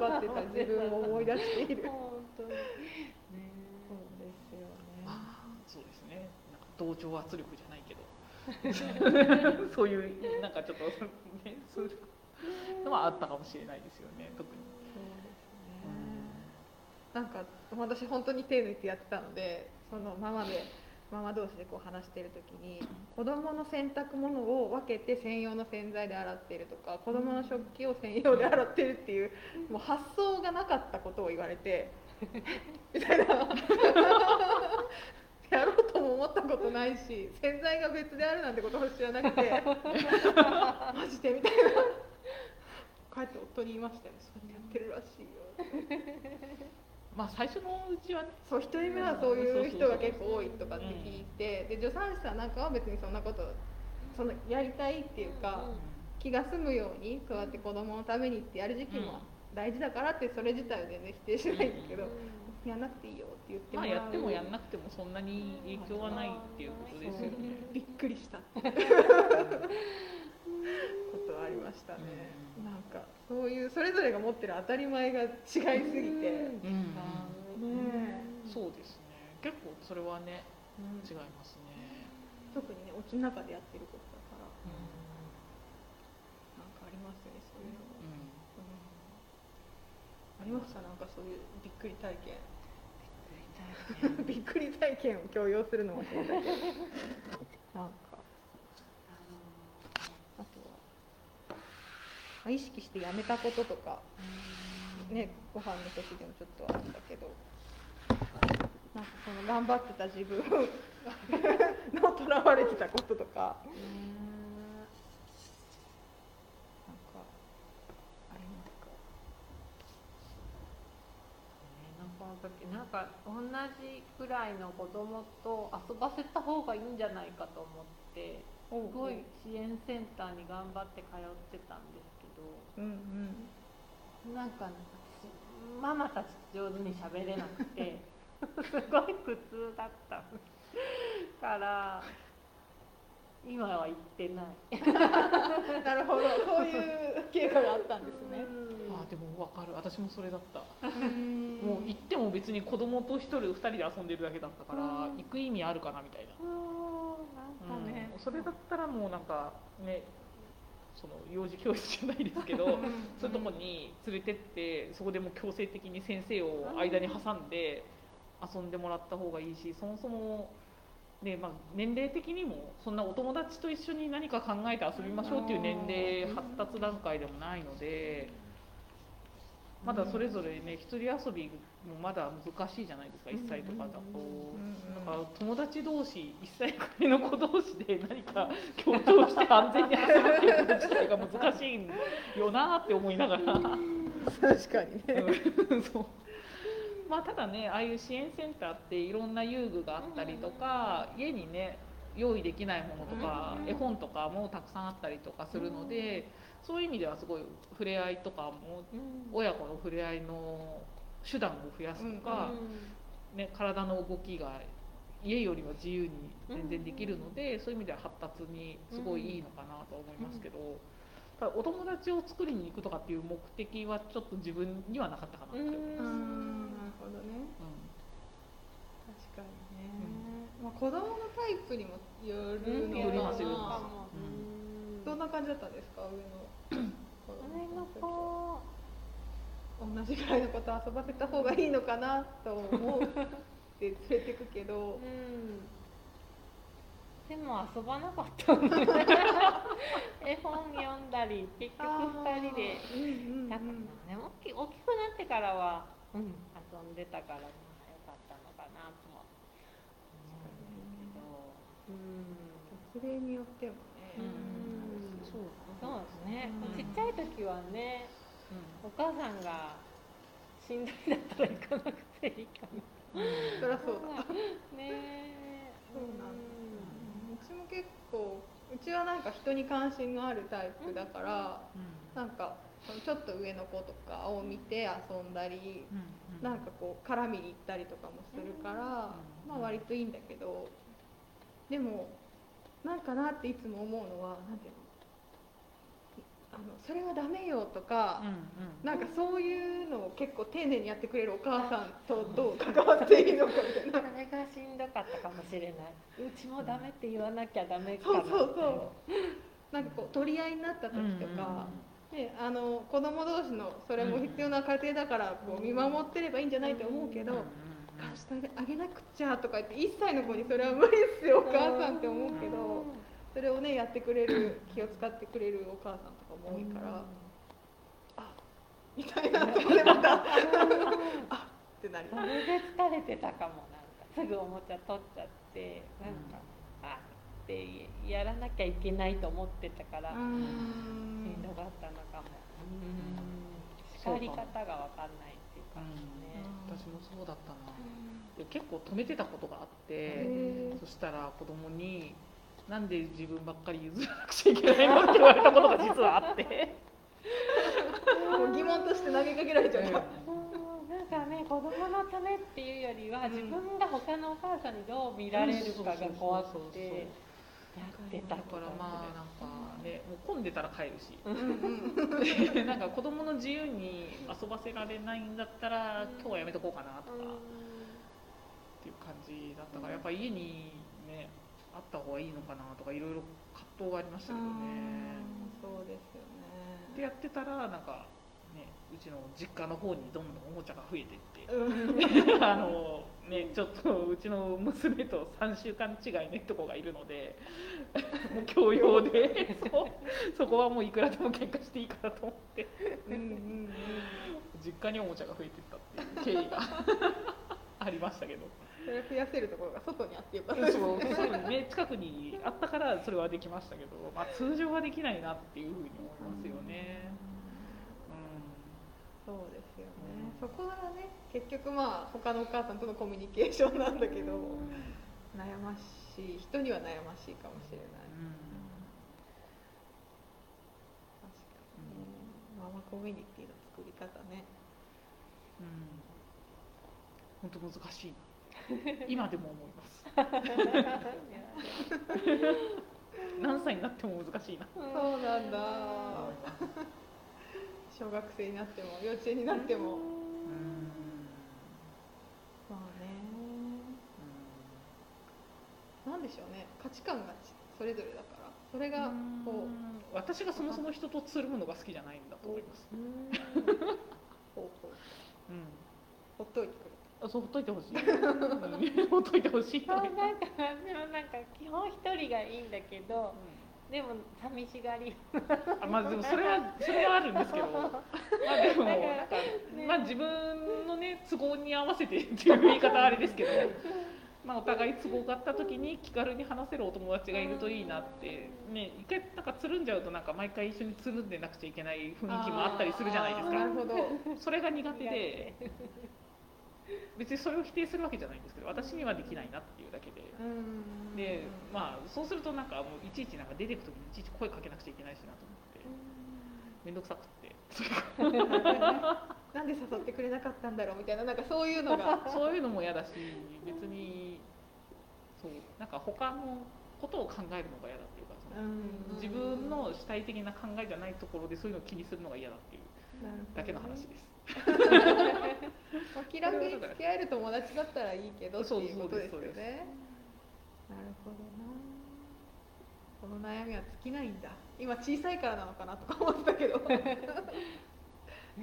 張ってた。自分を思い出している。本当に。そうですよね。ああそうですね。なんか同調圧力じゃないけど。<laughs> そういうなんかちょっとねそういうのはあったかもしれないですよね。特に。なんか私本当に手抜いてやってたのでそのママでママ同士でこう話してる時に子供の洗濯物を分けて専用の洗剤で洗ってるとか子供の食器を専用で洗ってるっていうもう発想がなかったことを言われてみたいな。<laughs> やろうとも思ったことないし洗剤が別であるなんてことも知らなくて <laughs> マジでみたいな帰って夫に言いましたよ。そうやってやってるらしいよ。<laughs> まあ最初のうちはね。そう一人目はそういう人が結構多いとかって聞いてで助産師さんなんかは別にそんなことそのやりたいっていうか気が済むようにそうやって子供のためにってやる時期も大事だからってそれ自体は全然否定しないんだけどやんなくていいよって言ってまあやってもやんなくてもそんなに影響はないっていうことですよね。びっくりした <laughs> <laughs> はありましたね、うんなんかそういうそれぞれが持ってる当たり前が違いすぎて、うん。ねそうですね。結構それはね違いますね。特にねお家の中でやってることだから。なんかありますねそういうの、うん。うん。ありました？なんかそういうびっくり体験。うん <laughs> びっくり体験を強要するのも変だけど。<laughs> なんかあとはまあ意識してやめたこととかねご飯の時でもちょっとあるんだけどなんかその頑張ってた自分 <laughs> のとらわれてたこととかなんかありますか？なんか同じくらいの子供と遊ばせた方がいいんじゃないかと思ってすごい支援センターに頑張って通ってたんですうんうん。なんかねママたち上手に喋れなくてすごい苦痛だった。から今は行ってない。なるほど。そういう経過があったんですね。あでもわかる。私もそれだった。ももう行っても別に子供と一人二人で遊んでるだけだったからうん。行く意味あるかなみたいな。なんかね。うん、それだったらもうなんかねその幼児教室じゃないですけどそういうとこに連れてってそこでもう強制的に先生を間に挟んで遊んでもらった方がいいしそもそも、ねまあ、年齢的にもそんなお友達と一緒に何か考えて遊びましょうっていう年齢発達段階でもないので。まだそれぞれね一人遊びもまだ難しいじゃないですか1歳とかだと。だから友達同士1歳くらいの子同士で <laughs> 何か協調して安全に遊ぶっていうこと自体が難しいよなって思いながら。確かにね。うん。そう。まあただねああいう支援センターっていろんな遊具があったりとか家にね用意できないものとか絵本とかもたくさんあったりとかするのでそういう意味ではすごい触れ合いとかも親子の触れ合いの手段を増やすとか、ね、体の動きが家よりは自由に全然できるので、そういう意味では発達にすごいいいのかなとは思いますけど、ただお友達を作りに行くとかっていう目的はちょっと自分にはなかったかなって思います。なるほどね。確かにね、まあ、子供のタイプにもよるのよりますよりかますなどんな感じだったんですか？上の子上の子同じぐらいの子と遊ばせた方がいいのかなと思って連れてくけど。うん。でも遊ばなかった <laughs> 絵本読んだり結局2人で。うんうんうん。だからね大き大きくなってからは、うん、遊んでたからまあよかったのかなとは思うんそれによってもね、うんそうですね、うん。ちっちゃい時はねお母さんがしんどいだったら行かなくていいかな。そりゃそうだ。ね。えそうなんうちも結構うちはなんか人に関心があるタイプだから、なんかそのちょっと上の子とかを見て遊んだり、なんかこう絡みに行ったりとかもするから、まあ割といいんだけどでもなんかなっていつも思うのはなんていうの？あのそれはダメよとか、なんかそういうのを結構丁寧にやってくれるお母さんとどう関わっていいのかみたいな。それがしんどかったかもしれない。うちもダメって言わなきゃダメかなそうそうそう。なんかこう取り合いになった時とか、であの子供同士のそれも必要な家庭だからこう見守ってればいいんじゃないと思うけど、貸してあげなくちゃとか言って1歳の子にそれは無理っすよお母さんって思うけど、それをねやってくれる <laughs> 気を使ってくれるお母さんとかも多いから、あみたいなとこでまた <laughs> あってなりそれで疲れてたかもなんかすぐおもちゃ取っちゃってなんか、あってやらなきゃいけないと思ってたから、しんどかったのかも、叱り方が分かんないっていうか。ね、私もそうだったな、で結構止めてたことがあって、そしたら子供に「なんで自分ばっかり譲らなくちゃいけないの?」って言われたことが実はあって。もう疑問として投げかけられちゃうから、うん。なんかね子供のためっては自分が他のお母さんにどう見られるかが怖くて。やってただからまあなんかねもう混んでたら帰るし。<laughs> なんか子供の自由に遊ばせられないんだったら今日はやめとこうかなとかっていう感じだったからやっぱ家にねあった方がいいのかなとかいろいろ葛藤がありましたけどね。そうですよでやってたらなんかねうちの実家の方にどんどんおもちゃが増えていって。ねうん。<laughs> あのね、ちょっとうちの娘と3週間違いのとこがいるので <laughs> もう教養で。<laughs> そこはもういくらでも喧嘩していいかなと思って。実家におもちゃが増えてったっていう経緯がありましたけどそれを増やせるところが外にあってよかったそうそうね近くにあったからそれはできましたけど、まあ、通常はできないなっていうふうに思いますよね。そうですよね。そこがね結局まあ他のお母さんとのコミュニケーションなんだけどうん悩ましい。人には悩ましいかもしれない。確かにね。ママコミュニティの作り方ね。うん、本当難しい。な <laughs> 今でも思います。<laughs> 何歳になっても難しいな。そうなんだ。小学生になっても幼稚園になっても。うん。まあね。なんでしょうね。価値観がちそれぞれだから。それがこう。私がそもそも人とつるむのが好きじゃないんだと思います、<laughs> ほうほう。うん、ほっといてくれあそうほっといてほしい、う <laughs> んほっといてほしい。とそうなんかでもなんか基本一人がいいんだけどでも寂しがり。あまあでもそれは <laughs> それはあるんですけど。まあでもなんか、ね。まあ自分のね都合に合わせてっていう言い方はあれですけどまあお互い都合があった時に気軽に話せるお友達がいるといいなってね一回なんかつるんじゃうとなんか毎回一緒につるんでなくちゃいけない雰囲気もあったりするじゃないですか。なるほど。それが苦手で別にそれを否定するわけじゃないんですけど私にはできないなっていうだけで。うん。でまあそうするとなんかもういちいちなんか出てく時にいちいち声かけなくちゃいけないしなと思って。面倒くさくって。<laughs> なんで誘ってくれなかったんだろうみたいななんかそういうのが。<laughs> そういうのも嫌だし別にそうなんか他のことを考えるのが嫌だっていうかその自分の主体的な考えじゃないところでそういうのを気にするのが嫌だっていうだけの話です。まあ気楽に付き合える友達だったらいいけど。っていうことですよそうそうですそうでねなるほど。なこの悩みは尽きないんだ今小さいからなのかなとか思ってたけど。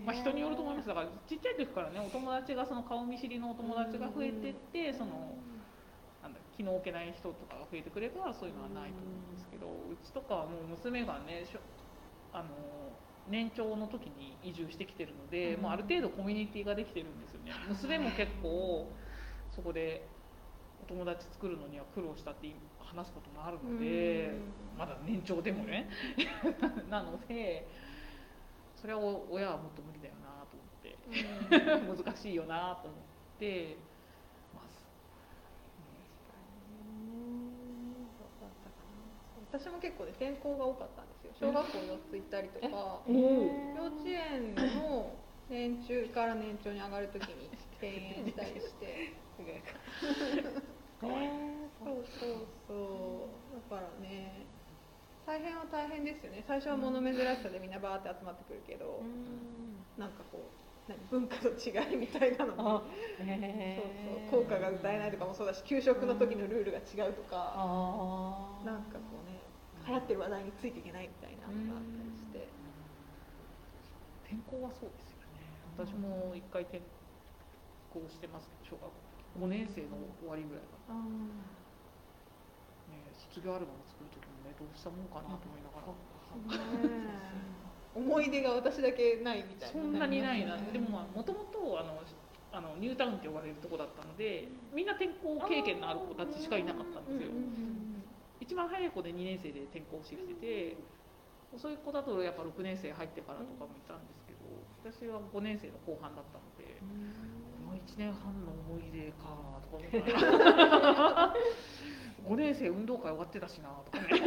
まあ人によると思いますだからちっちゃい時からねお友達がその顔見知りのお友達が増えてってそのなんだ気の置けない人とかが増えてくればそういうのはないと思うんですけど。うちとかはもう娘がねしょあの年長の時に移住してきてるので、うん。もうある程度コミュニティができてるんですよね。娘も結構そこでお友達作るのには苦労したって話すこともあるのでまだ年長でもね。<laughs> なのでそれはお親はもっと無理だよなと思って。<laughs> 難しいよなと思ってます。私も結構ね転校が多かったんよ。小学校4つ行ったりとか幼稚園の年中から年長に上がるときに転園したりして。<laughs> そうそうそう。だからね大変は大変ですよね。最初は物珍しさでみんなバーって集まってくるけど、なんかこう何文化の違いみたいなのもあへそうそう校歌が歌えないとかもそうだし給食の時のルールが違うとか、あー。なんかこうね流行ってる話題についていけないみたいなのがあったりして、転校はそうですよね。私も一回転校してますけど小学校5年生の終わりぐらいかな、ね、卒業アルバム作る時もねどうしたもんかなと思いながら、思い出が私だけないみたいな。そんなにないな、ねでももともとあのあのニュータウンって呼ばれるとこだったのでみんな転校経験のある子たちしかいなかったんですよ、一番早い子で2年生で転校してきててそういう子だとやっぱ6年生入ってからとかもいたんですけど私は5年生の後半だったので、この1年半の思い出かとか思ったら5年生運動会終わってたしなとかね。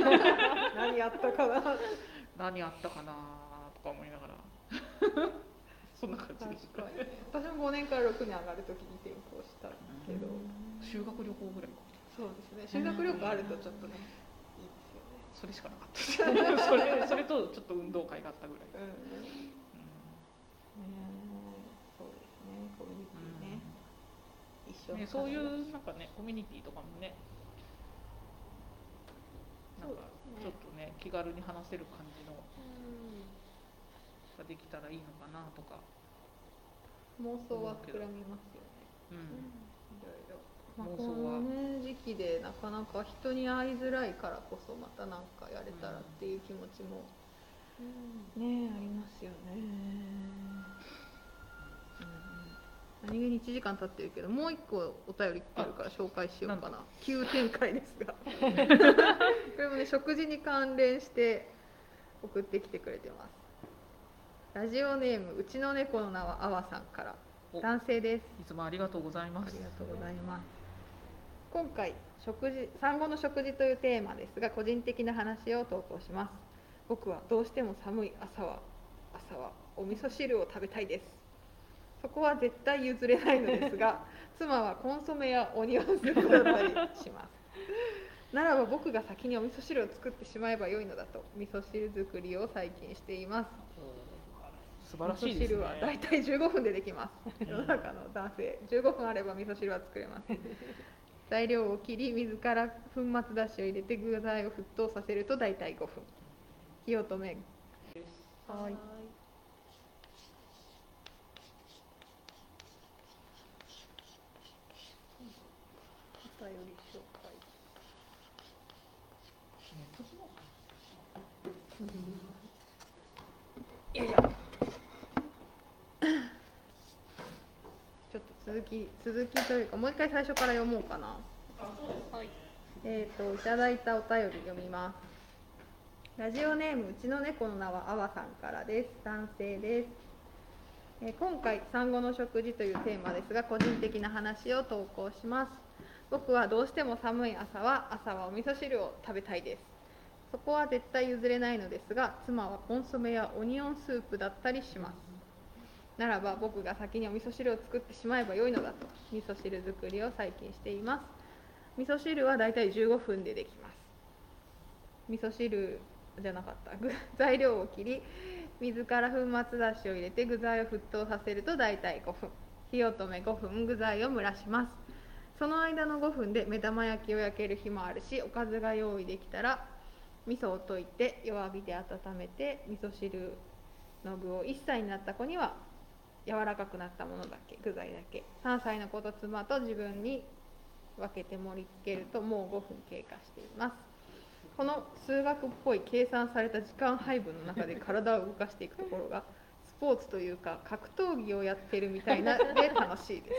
何やったかな。何あったかなとか思いながらそんな感じ確でした。ね私も5年から6年上がる時に転校したしたけど、修学旅行ぐらいそうですね。修学旅行あるとちょっとねいいですよね。それしかなかった。で <laughs> すそれそれとちょっと運動会があったぐらい、うん。うんねそうですね。コミュニティね、一緒ね、そういうなんかねコミュニティとかもねなんかちょっとね気軽に話せる感じのができたらいいのかなとか、妄想は膨らみますよね。うん。いろいろ、まあ、妄想はこのね時期でなかなか人に会いづらいからこそまたなんかやれたらっていう気持ちもねありますよね、うん、何気に1時間経ってるけどもう一個お便り来てるから紹介しようかな。急展開ですが。<laughs> これもね食事に関連して送ってきてくれてます。ラジオネームうちの猫の名はあわさんから。お。男性です。いつもありがとうございます。ありがとうございます今回食事産後の食事というテーマですが個人的な話を投稿します。僕はどうしても寒い朝は朝はお味噌汁を食べたいです。そこは絶対譲れないのですが <laughs> 妻はコンソメやオニオンスープだったりします。ならば僕が先にお味噌汁を作ってしまえばよいのだと味噌汁作りを最近しています。素晴らしいね。汁は大体15分でできます。<laughs> 世の中の男性15分あれば味噌汁は作れます材料を切り水から粉末だしを入れて具材を沸騰させると大体5分。火を止めはい。お便り紹介。いやいやっと続き続きというかもう一回最初から読もうかな。はい。えー、といただいたお便り読みます。ラジオネームうちの猫の名はあわさんからです。男性です、えー今回産後の食事というテーマですが個人的な話を投稿します。僕はどうしても寒い朝は朝はお味噌汁を食べたいです。そこは絶対譲れないのですが妻はコンソメやオニオンスープだったりしますならば僕が先にお味噌汁を作ってしまえばよいのだと。味噌汁作りを最近しています。味噌汁はだいたい15分でできます。味噌汁じゃなかった。具 <laughs> 材料を切り水から粉末だしを入れて具材を沸騰させるとだいたい5分。火を止め5分具材を蒸らします。その間の5分で目玉焼きを焼ける日もあるしおかずが用意できたら味噌を溶いて弱火で温めて味噌汁の具を1歳になった子には柔らかくなったものだけ具材だけ。3歳の子と妻と自分に分けて盛り付けるともう5分経過しています。この数学っぽい計算された時間配分の中で体を動かしていくところがスポーツというか格闘技をやってるみたいなで楽しいで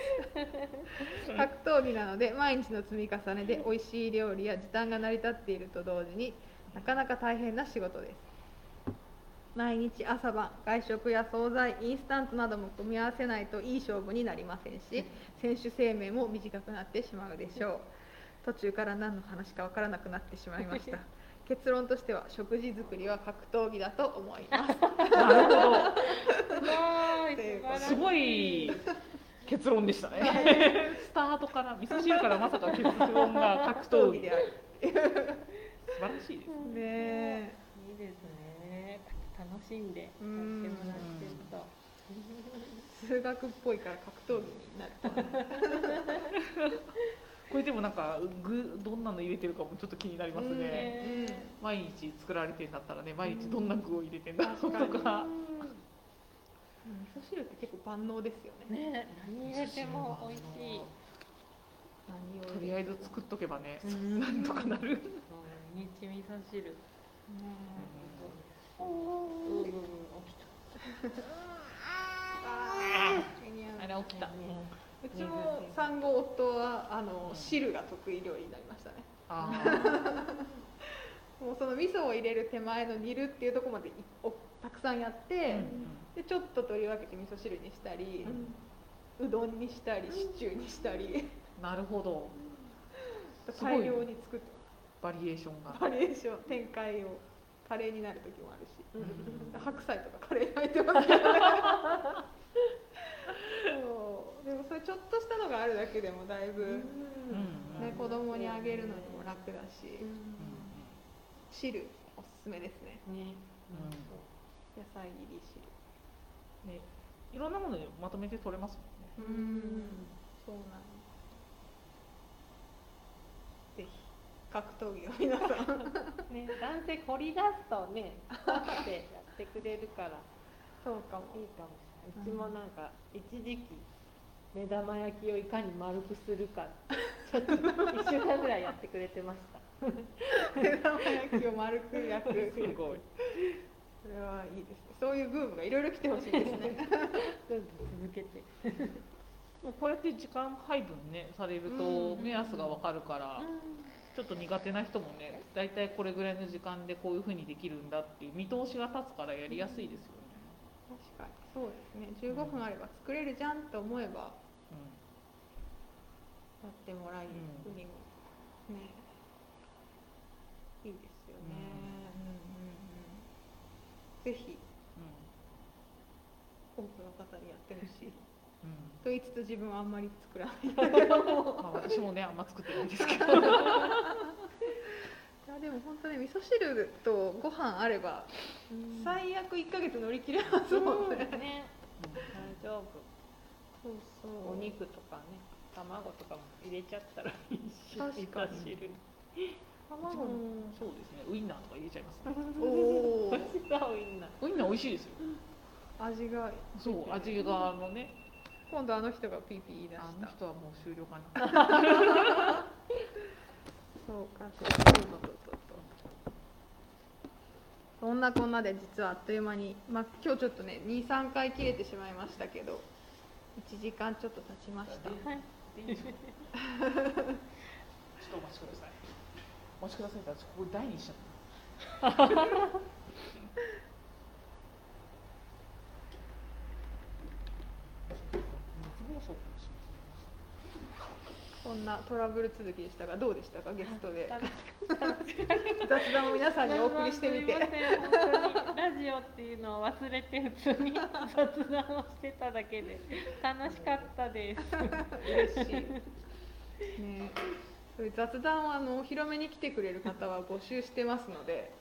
す。格闘技なので毎日の積み重ねで美味しい料理や時短が成り立っていると同時になかなか大変な仕事です。毎日朝晩外食や惣菜インスタントなども組み合わせないといい勝負になりませんし選手生命も短くなってしまうでしょう。途中から何の話かわからなくなってしまいました。<laughs> 結論としては食事作りは格闘技だと思います。なるほど。<laughs> すごい。結論でしたね。スタートから味噌汁からまさ <laughs> か結論が格闘技である。素晴らしいですねえ。いいですね楽しんでやってうんもらってると。数学っぽいから格闘技になるこれでもなんか具どんなの入れてるかもちょっと気になりますね、うん。毎日作られてんだったらね毎日どんな具を入れてんだろうと確かか味噌汁って結構万能ですよね。ね何入れても美味しい。何をとりあえず作っとけばねうん。なんとかなる、日味噌汁うあれ起きた、ちも産後夫はあの汁が得意料理になりましたね。あ <laughs> もうその味噌を入れる手前の煮るっていうところまでたくさんやって、でちょっと取り分けて味噌汁にしたり、うどんにしたりシチューにしたり。あなるほど。大量に作って。バリエーションが。バリエーション展開をカレーになる時もあるし、白菜とかカレーに入ってますけどね。そう。でもそそういうちょっとしたのがあるだけでもだいぶ、うん。ね、子供にあげるのにも楽だし、うん。汁おすすめですね。ね。野菜入り汁。ね、いろんなものでまとめて取れますもんね。うん。そうなんですぜひ格闘技を皆さん。<laughs> ね男性凝り出すとね凝ってやってくれるから。そうかも。いいかもしれない、うちもなんか一時期目玉焼きをいかに丸くするか。ちょっと1週間ぐらいやってくれてました。目玉焼きを丸く焼く。すごい。それはいいですね。そういうブームがいろいろ来てほしいですね。どんどん続けて。<laughs> もうこうやって時間配分ねされるとうん。目安がわかるから、ちょっと苦手な人もね、だいたいこれぐらいの時間でこういう風にできるんだっていう見通しが立つからやりやすいですよね。確かに。そうですね。15分あれば作れるじゃんと思えばやってもらいうんにもねいいですよね、うんうんうんぜひ多くの方にやってほしい。うんうんと言いつつ自分はあんまり作らないいまあ、<laughs> 私もねあんま作ってない。んですけど。やでも本当ね味噌汁とご飯あれば最悪1ヶ月乗り切れますもんね、ね。大丈夫。そうそう。お肉とかね卵とかも入れちゃったらいいし味噌汁。卵。もそうですね。ウインナーとか入れちゃいます。ね。おお美味しそういんなウインナー美味しいですよ。味がそう味があのね今度あの人がピーピー言い出しあのた人はもう終了かな。<laughs> そうかそうそうそうそう。そんなこんなで実はあっという間に、まあ、今日ちょっとね23回切れてしまいましたけど1時間ちょっと経ちました。はい。ちょっとお待ちください。お待ちください。って私ここ台にしちゃった。<laughs> 熱暴走かもしこんなトラブル続きでしたがどうでしたか？ゲストで。楽雑談を皆さんにお送りしてみて。ラジオっていうのを忘れて普通に <laughs> 雑談をしてただけで。楽しかったです。嬉しい。ね。そういう雑談をあのお披露目に来てくれる方は募集してますので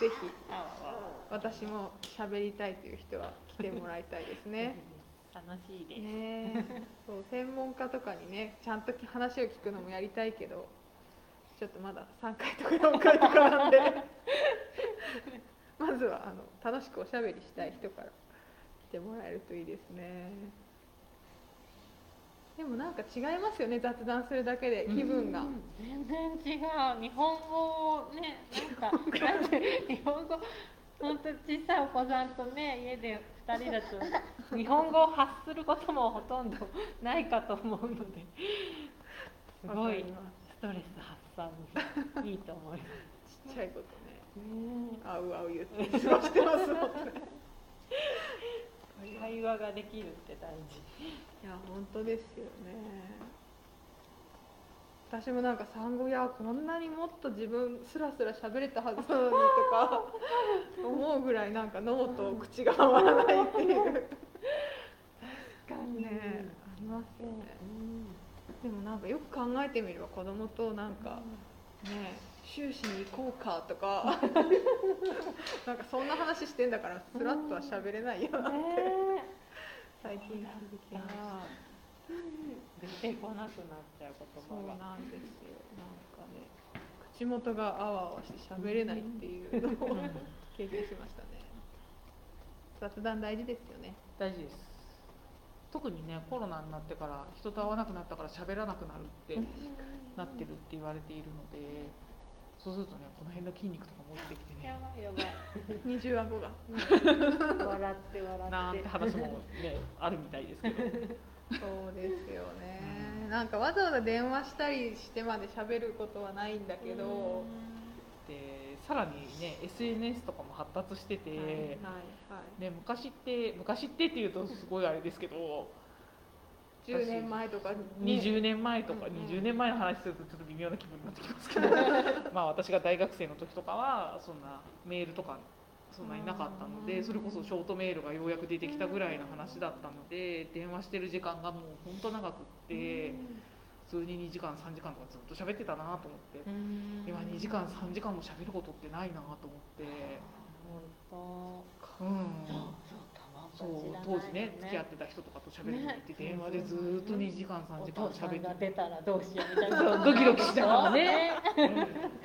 ぜひ私も喋りたいという人は来てもらいたいですね。<laughs> 楽しいです、ねえ。そう専門家とかにねちゃんと話を聞くのもやりたいけどちょっとまだ3回とか4回とかなんで。<laughs> まずはあの楽しくおしゃべりしたい人から来てもらえるといいですね。でもなんか違いますよね雑談するだけで気分が、全然違う。日本語をねなんか日本語。本当小さいお子さんとね家で2人だと日本語を発することもほとんどないかと思うので <laughs> すごいストレス発散にいいと思います。ちっちゃいことねねあうあう言って過ごしてますもんね <laughs> 会話ができるって大事。いや本当ですよね私もなんか産後いやこんなにもっと自分スラスラ喋れたはずなのにとか <laughs> 思うぐらいなんか脳と口が回らないっていう。ね。ありますよね。でもなんかよく考えてみれば子供となんかね修士に行こうかとか <laughs> なんかそんな話してんだからスラッとは喋れないよなってね最近気づきました出てこなくなっちゃう言葉が。なんですよなんかね口元があわあわして喋れないっていうのを経験しましたね雑談大事ですよね大事です。特にねコロナになってから人と会わなくなったから喋らなくなるってなってるって言われているので、そうするとねこの辺の筋肉とかも落ちてきてやね。ばいやばい。二重顎が笑って笑なんってて。話もねあるみたいですけど。そうですよね。なんかわざわざ電話したりしてまで喋ることはないんだけど。でさらにね SNS とかも発達してて、はいはいはい。ね、昔って昔ってっていうとすごいあれですけど。10年前とか、ね、20年前とか、うんうん。20年前の話するとちょっと微妙な気分になってきますけど。<laughs> まあ私が大学生の時とかはそんなメールとかそんなになかったのでそれこそショートメールがようやく出てきたぐらいの話だったので電話してる時間がもう本当長くって普通に2時間3時間とかずっと喋ってたなと思って。今2時間3時間も喋ることってないなと思って。本うん。当そう当時ね付き合ってた人とかと喋るのって電話でずっと2時間3時間喋ってが出たらどうしようみたいな。ドキドキしながらね。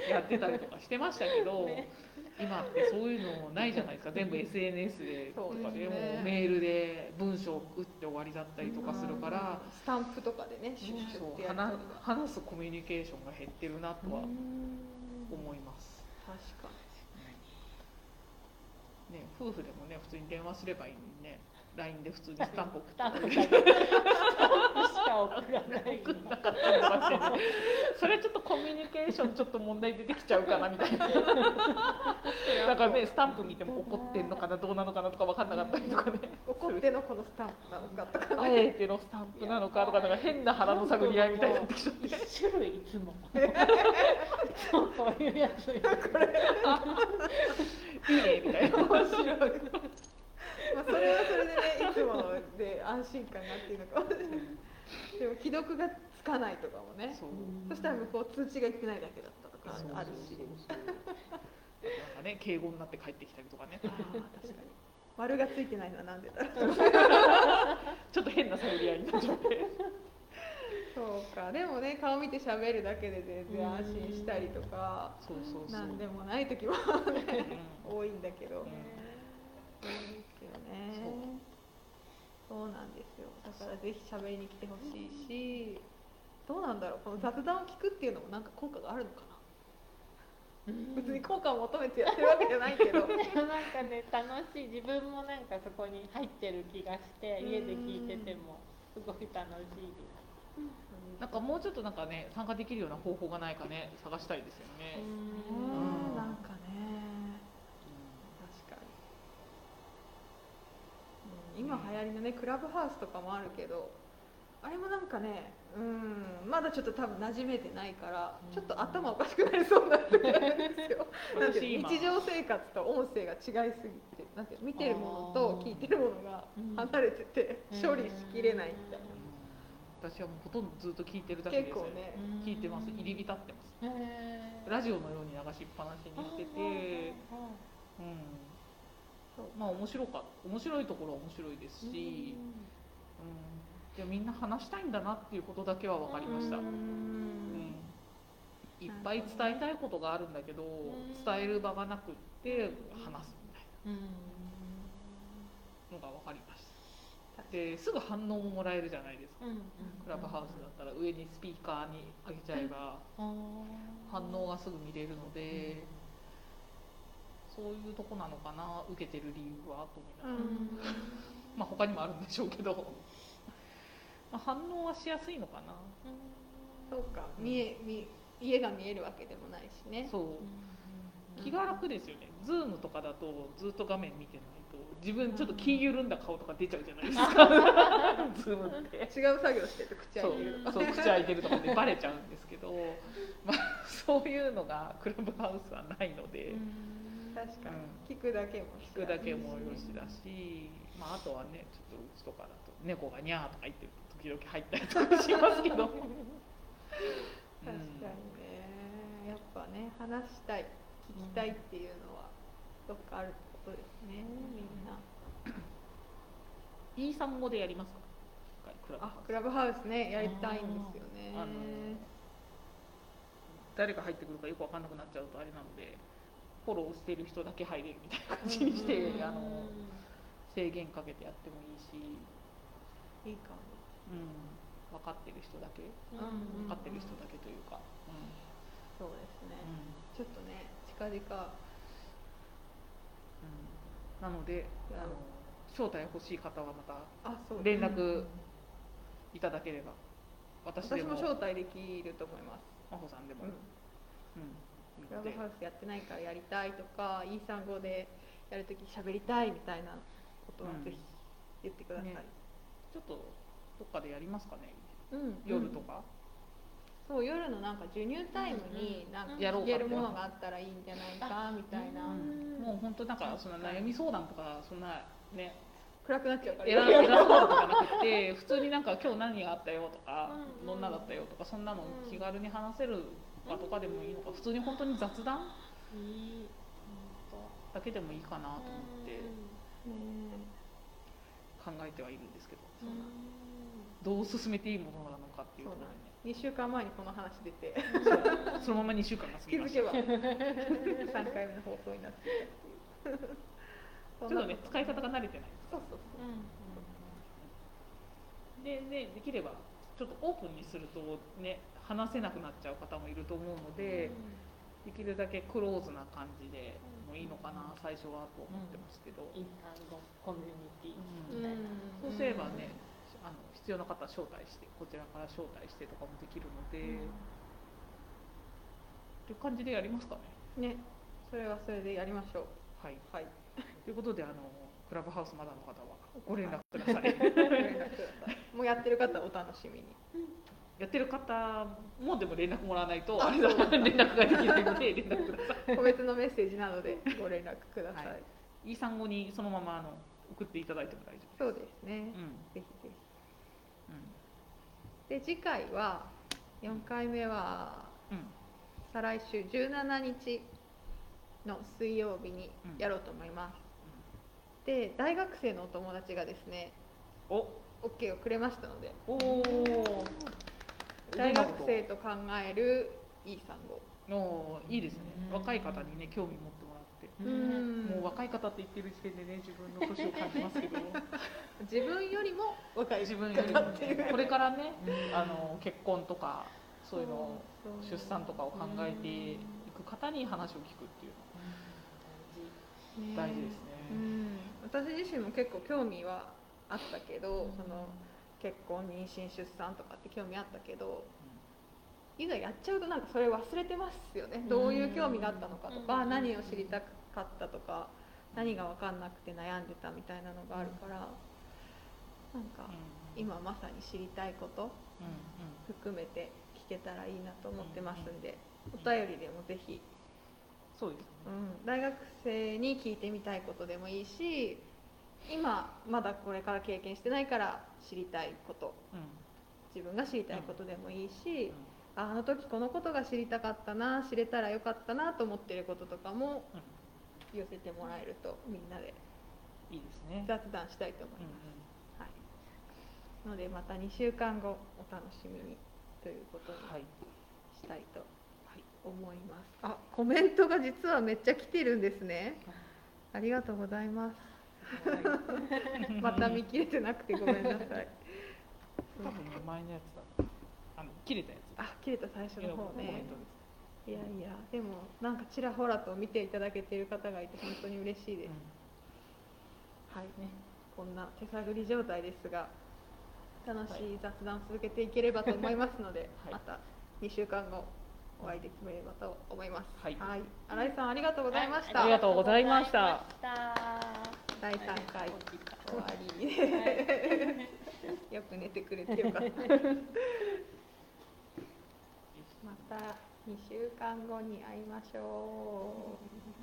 やってたりとかしてましたけど、今ってそういうのないじゃないですか。全部 SNS でとかでそうですね。もうメールで文章を打って終わりだったりとかするから、スタンプとかでねシュッシュそうってやったり話話すコミュニケーションが減ってるなとは思います、確かね、夫婦でもね普通に電話すればいいのにね LINE で普通にスタンプ送った <laughs> それちょっとコミュニケーションちょっと問題出てきちゃうかなみたいな。<laughs> だからねスタンプ見ても怒ってんのかなどうなのかなとか分かんなかったりとかね。怒ってのこのスタンプなのかとかあねえてのスタンプなのかとかなんか変な腹の探り合いみたいになってきちゃって。一種類いつも。<laughs> そうそういうやつ。いいねみたいな。面白いまあそれはそれでねいつもので安心感があっていうのかもしれないでも既読がつかないとかもね。そう。そしたら向こう通知がいってないだけだったとかあるしなんかね敬語になって帰ってきたりとかね。あー確かに。丸がついてないのはなんで。だろうちょっと変な探り合いになっちゃって。そうか。でもね顔見て喋るだけで全然安心したりとか。そうそうそう。なんでもない時もね多いんだけど、よね。そう。なんですよ。だからぜひ喋りに来てほしいしどうなんだろう。この雑談を聞くっていうのもなんか効果があるのかな。別に効果を求めてやってるわけじゃないけど。で <laughs> もなんかね楽しい。自分もなんかそこに入ってる気がして家で聞いててもすごい楽しいです。なんかもうちょっとなんかね参加できるような方法がないかね探したいですよね、うんなんかね確かに、うん、今流行りのねクラブハウスとかもあるけどあれもなんかねうんまだちょっと多分馴染めてないからちょっと頭おかしくなりそうになってるんですよ <laughs> 日常生活と音声が違いすぎてなんて見てるものと聞いてるものが離れてて処理しきれないみたいな。私はもうほとんどずっと聞いてるだけです結構ね。聞いてます。入り浸ってます。へラジオのように流しっぱなしにしてて、うん、まあ面白か面白いところは面白いですし、うん、でもみんな話したいんだなっていうことだけは分かりました、ううん。んいっぱい伝えたいことがあるんだけど伝える場がなくって話すみたいな。のが分かりました。ですぐ反応ももらえるじゃないですか。クラブハウスだったら上にスピーカーに上げちゃえば反応がすぐ見れるので、そういうとこなのかな受けてる理由はと思いながら、まあ他にもあるんでしょうけど、まあ、反応はしやすいのかな。そうか。見え見家が見えるわけでもないしね。そう。気が楽ですよね、ズームとかだとずっと画面見てないと自分ちょっと気緩んだ顔とか出ちゃうじゃないですか。<laughs> ズームって。違う作業してると口開いてる。とかそう口開いてるとかでバレちゃうんですけど、まあ、そういうのがクラブハウスはないので、確かうん。に聞くだけも聞くだけもよしだし、まあ、あとはねちょっとうちとかだと猫がニャーとか言ってると時々入ったりとかしますけど。<laughs> 確かにね。やっぱね話したい聞きたいっていうのはどっかあることですねみんな。イーサン語でやりますか？クラブハウス。あクラブハウスねやりたいんですよね。誰が入ってくるかよく分かんなくなっちゃうとあれなのでフォローしてる人だけ入れるみたいな感じにして、あの制限かけてやってもいいし、いいかも。うん、分かってる人だけ。うん分かってる人だけというか、そうですね。うん。ちょっとね近々。うん。なのであの招待欲しい方はまた連絡いただければ私でも招待できると思います。真帆さんでも、うん。うんクラブハウスやってないからやりたいとかイーサン語でやるとき喋りたいみたいなことはうん。ぜひ言ってください、ね。ちょっとどっかでやりますかねうん夜とか、そう夜のなんか授乳タイムになんか聞けるものがあったらいいんじゃないかみたいな。うん。もう本当なんかそんな悩み相談とかそんなね。暗くなっちゃうから。偉偉そうとじゃなくて普通になんか今日何があったよとかうん。どんなだったよとかそんなの気軽に話せる場とかでもいいのか普通に本当に雑談だけでもいいかなと思ってね考えてはいるんですけどうん。どう進めていいものなのかっていうところ2週間前にこの話出て。そのまま2週間が過ぎました。気づけば3回目の放送になっていたっていう。ちょっとね使い方が慣れてない。そうそうででできればちょっとオープンにするとね話せなくなっちゃう方もいると思うので、できるだけクローズな感じでもいいのかな最初はと思ってますけど、インターンコミュニティ。うん。うん。そうすればねあの必要な方招待してこちらから招待してとかもできるので、っていう感じでやりますかね。ね。それはそれでやりましょう。はい、はい。ということであのクラブハウスまだの方はご連絡ください。ご連絡ください。もうやってる方はお楽しみにやってる方もでも連絡もらわないと。ああれだ連絡ができないので連絡ください。個別のメッセージなどでご連絡ください、はい。いい産後にそのままあの送っていただいても大丈そうですね、夫。うん。ぜひぜうん。ひで次回は4回目はうん。再来週17日の水曜日にやろうと思います、で大学生のお友達がですねお。OK をくれましたので。おお大学生と考えるいい産後のいいですね。うん。若い方にね興味持ってもらって、うん。もう若い方って言ってる時点でね自分の年を感じますけど。<laughs> 自分よりも若い自分よりも方っていう。これからねあの結婚とかそういうの出産とかを考えていく方に話を聞くっていうねの大事ですね。うん、私自身も結構興味はあったけど、その結婚妊娠出産とかって興味あったけどいざやっちゃうとなんかそれ忘れてますよね。どういう興味があったのかとか、うん。何を知りたかったとか何が分かんなくて悩んでたみたいなのがあるから、なんかうん。今まさに知りたいことうん含めて聞けたらいいなと思ってますんで、お便りでもぜひ。そうですね。うん、大学生に聞いてみたいことでもいいし今まだこれから経験してないから知りたいこと。うん。自分が知りたいことでもいいし、ああの時このことが知りたかったな知れたらよかったなと思ってることとかもうん。寄せてもらえるとみんなでいいですね。雑談したいと思いうんます、はい、のでまた2週間後お楽しみにということにうんはい。したいとはい思います。あコメントが実はめっちゃ来てるんですね。ありがとうございますまた見切れてなくてごめんなさい。多分ね前のやつだ。あの切れたやつ。あ、切れた最初の方ねト。いやいや、でもなんかちらほらと見ていただけている方がいて本当に嬉しいです。はいね、こんな手探り状態ですが、楽しい雑談を続けていければと思いますので、はいまた2週間後お会いできればと思います。はい新井さんありがとうございました。ありがとうございました第3回終わり。よく寝てくれてよかった。また2週間後に会いましょう。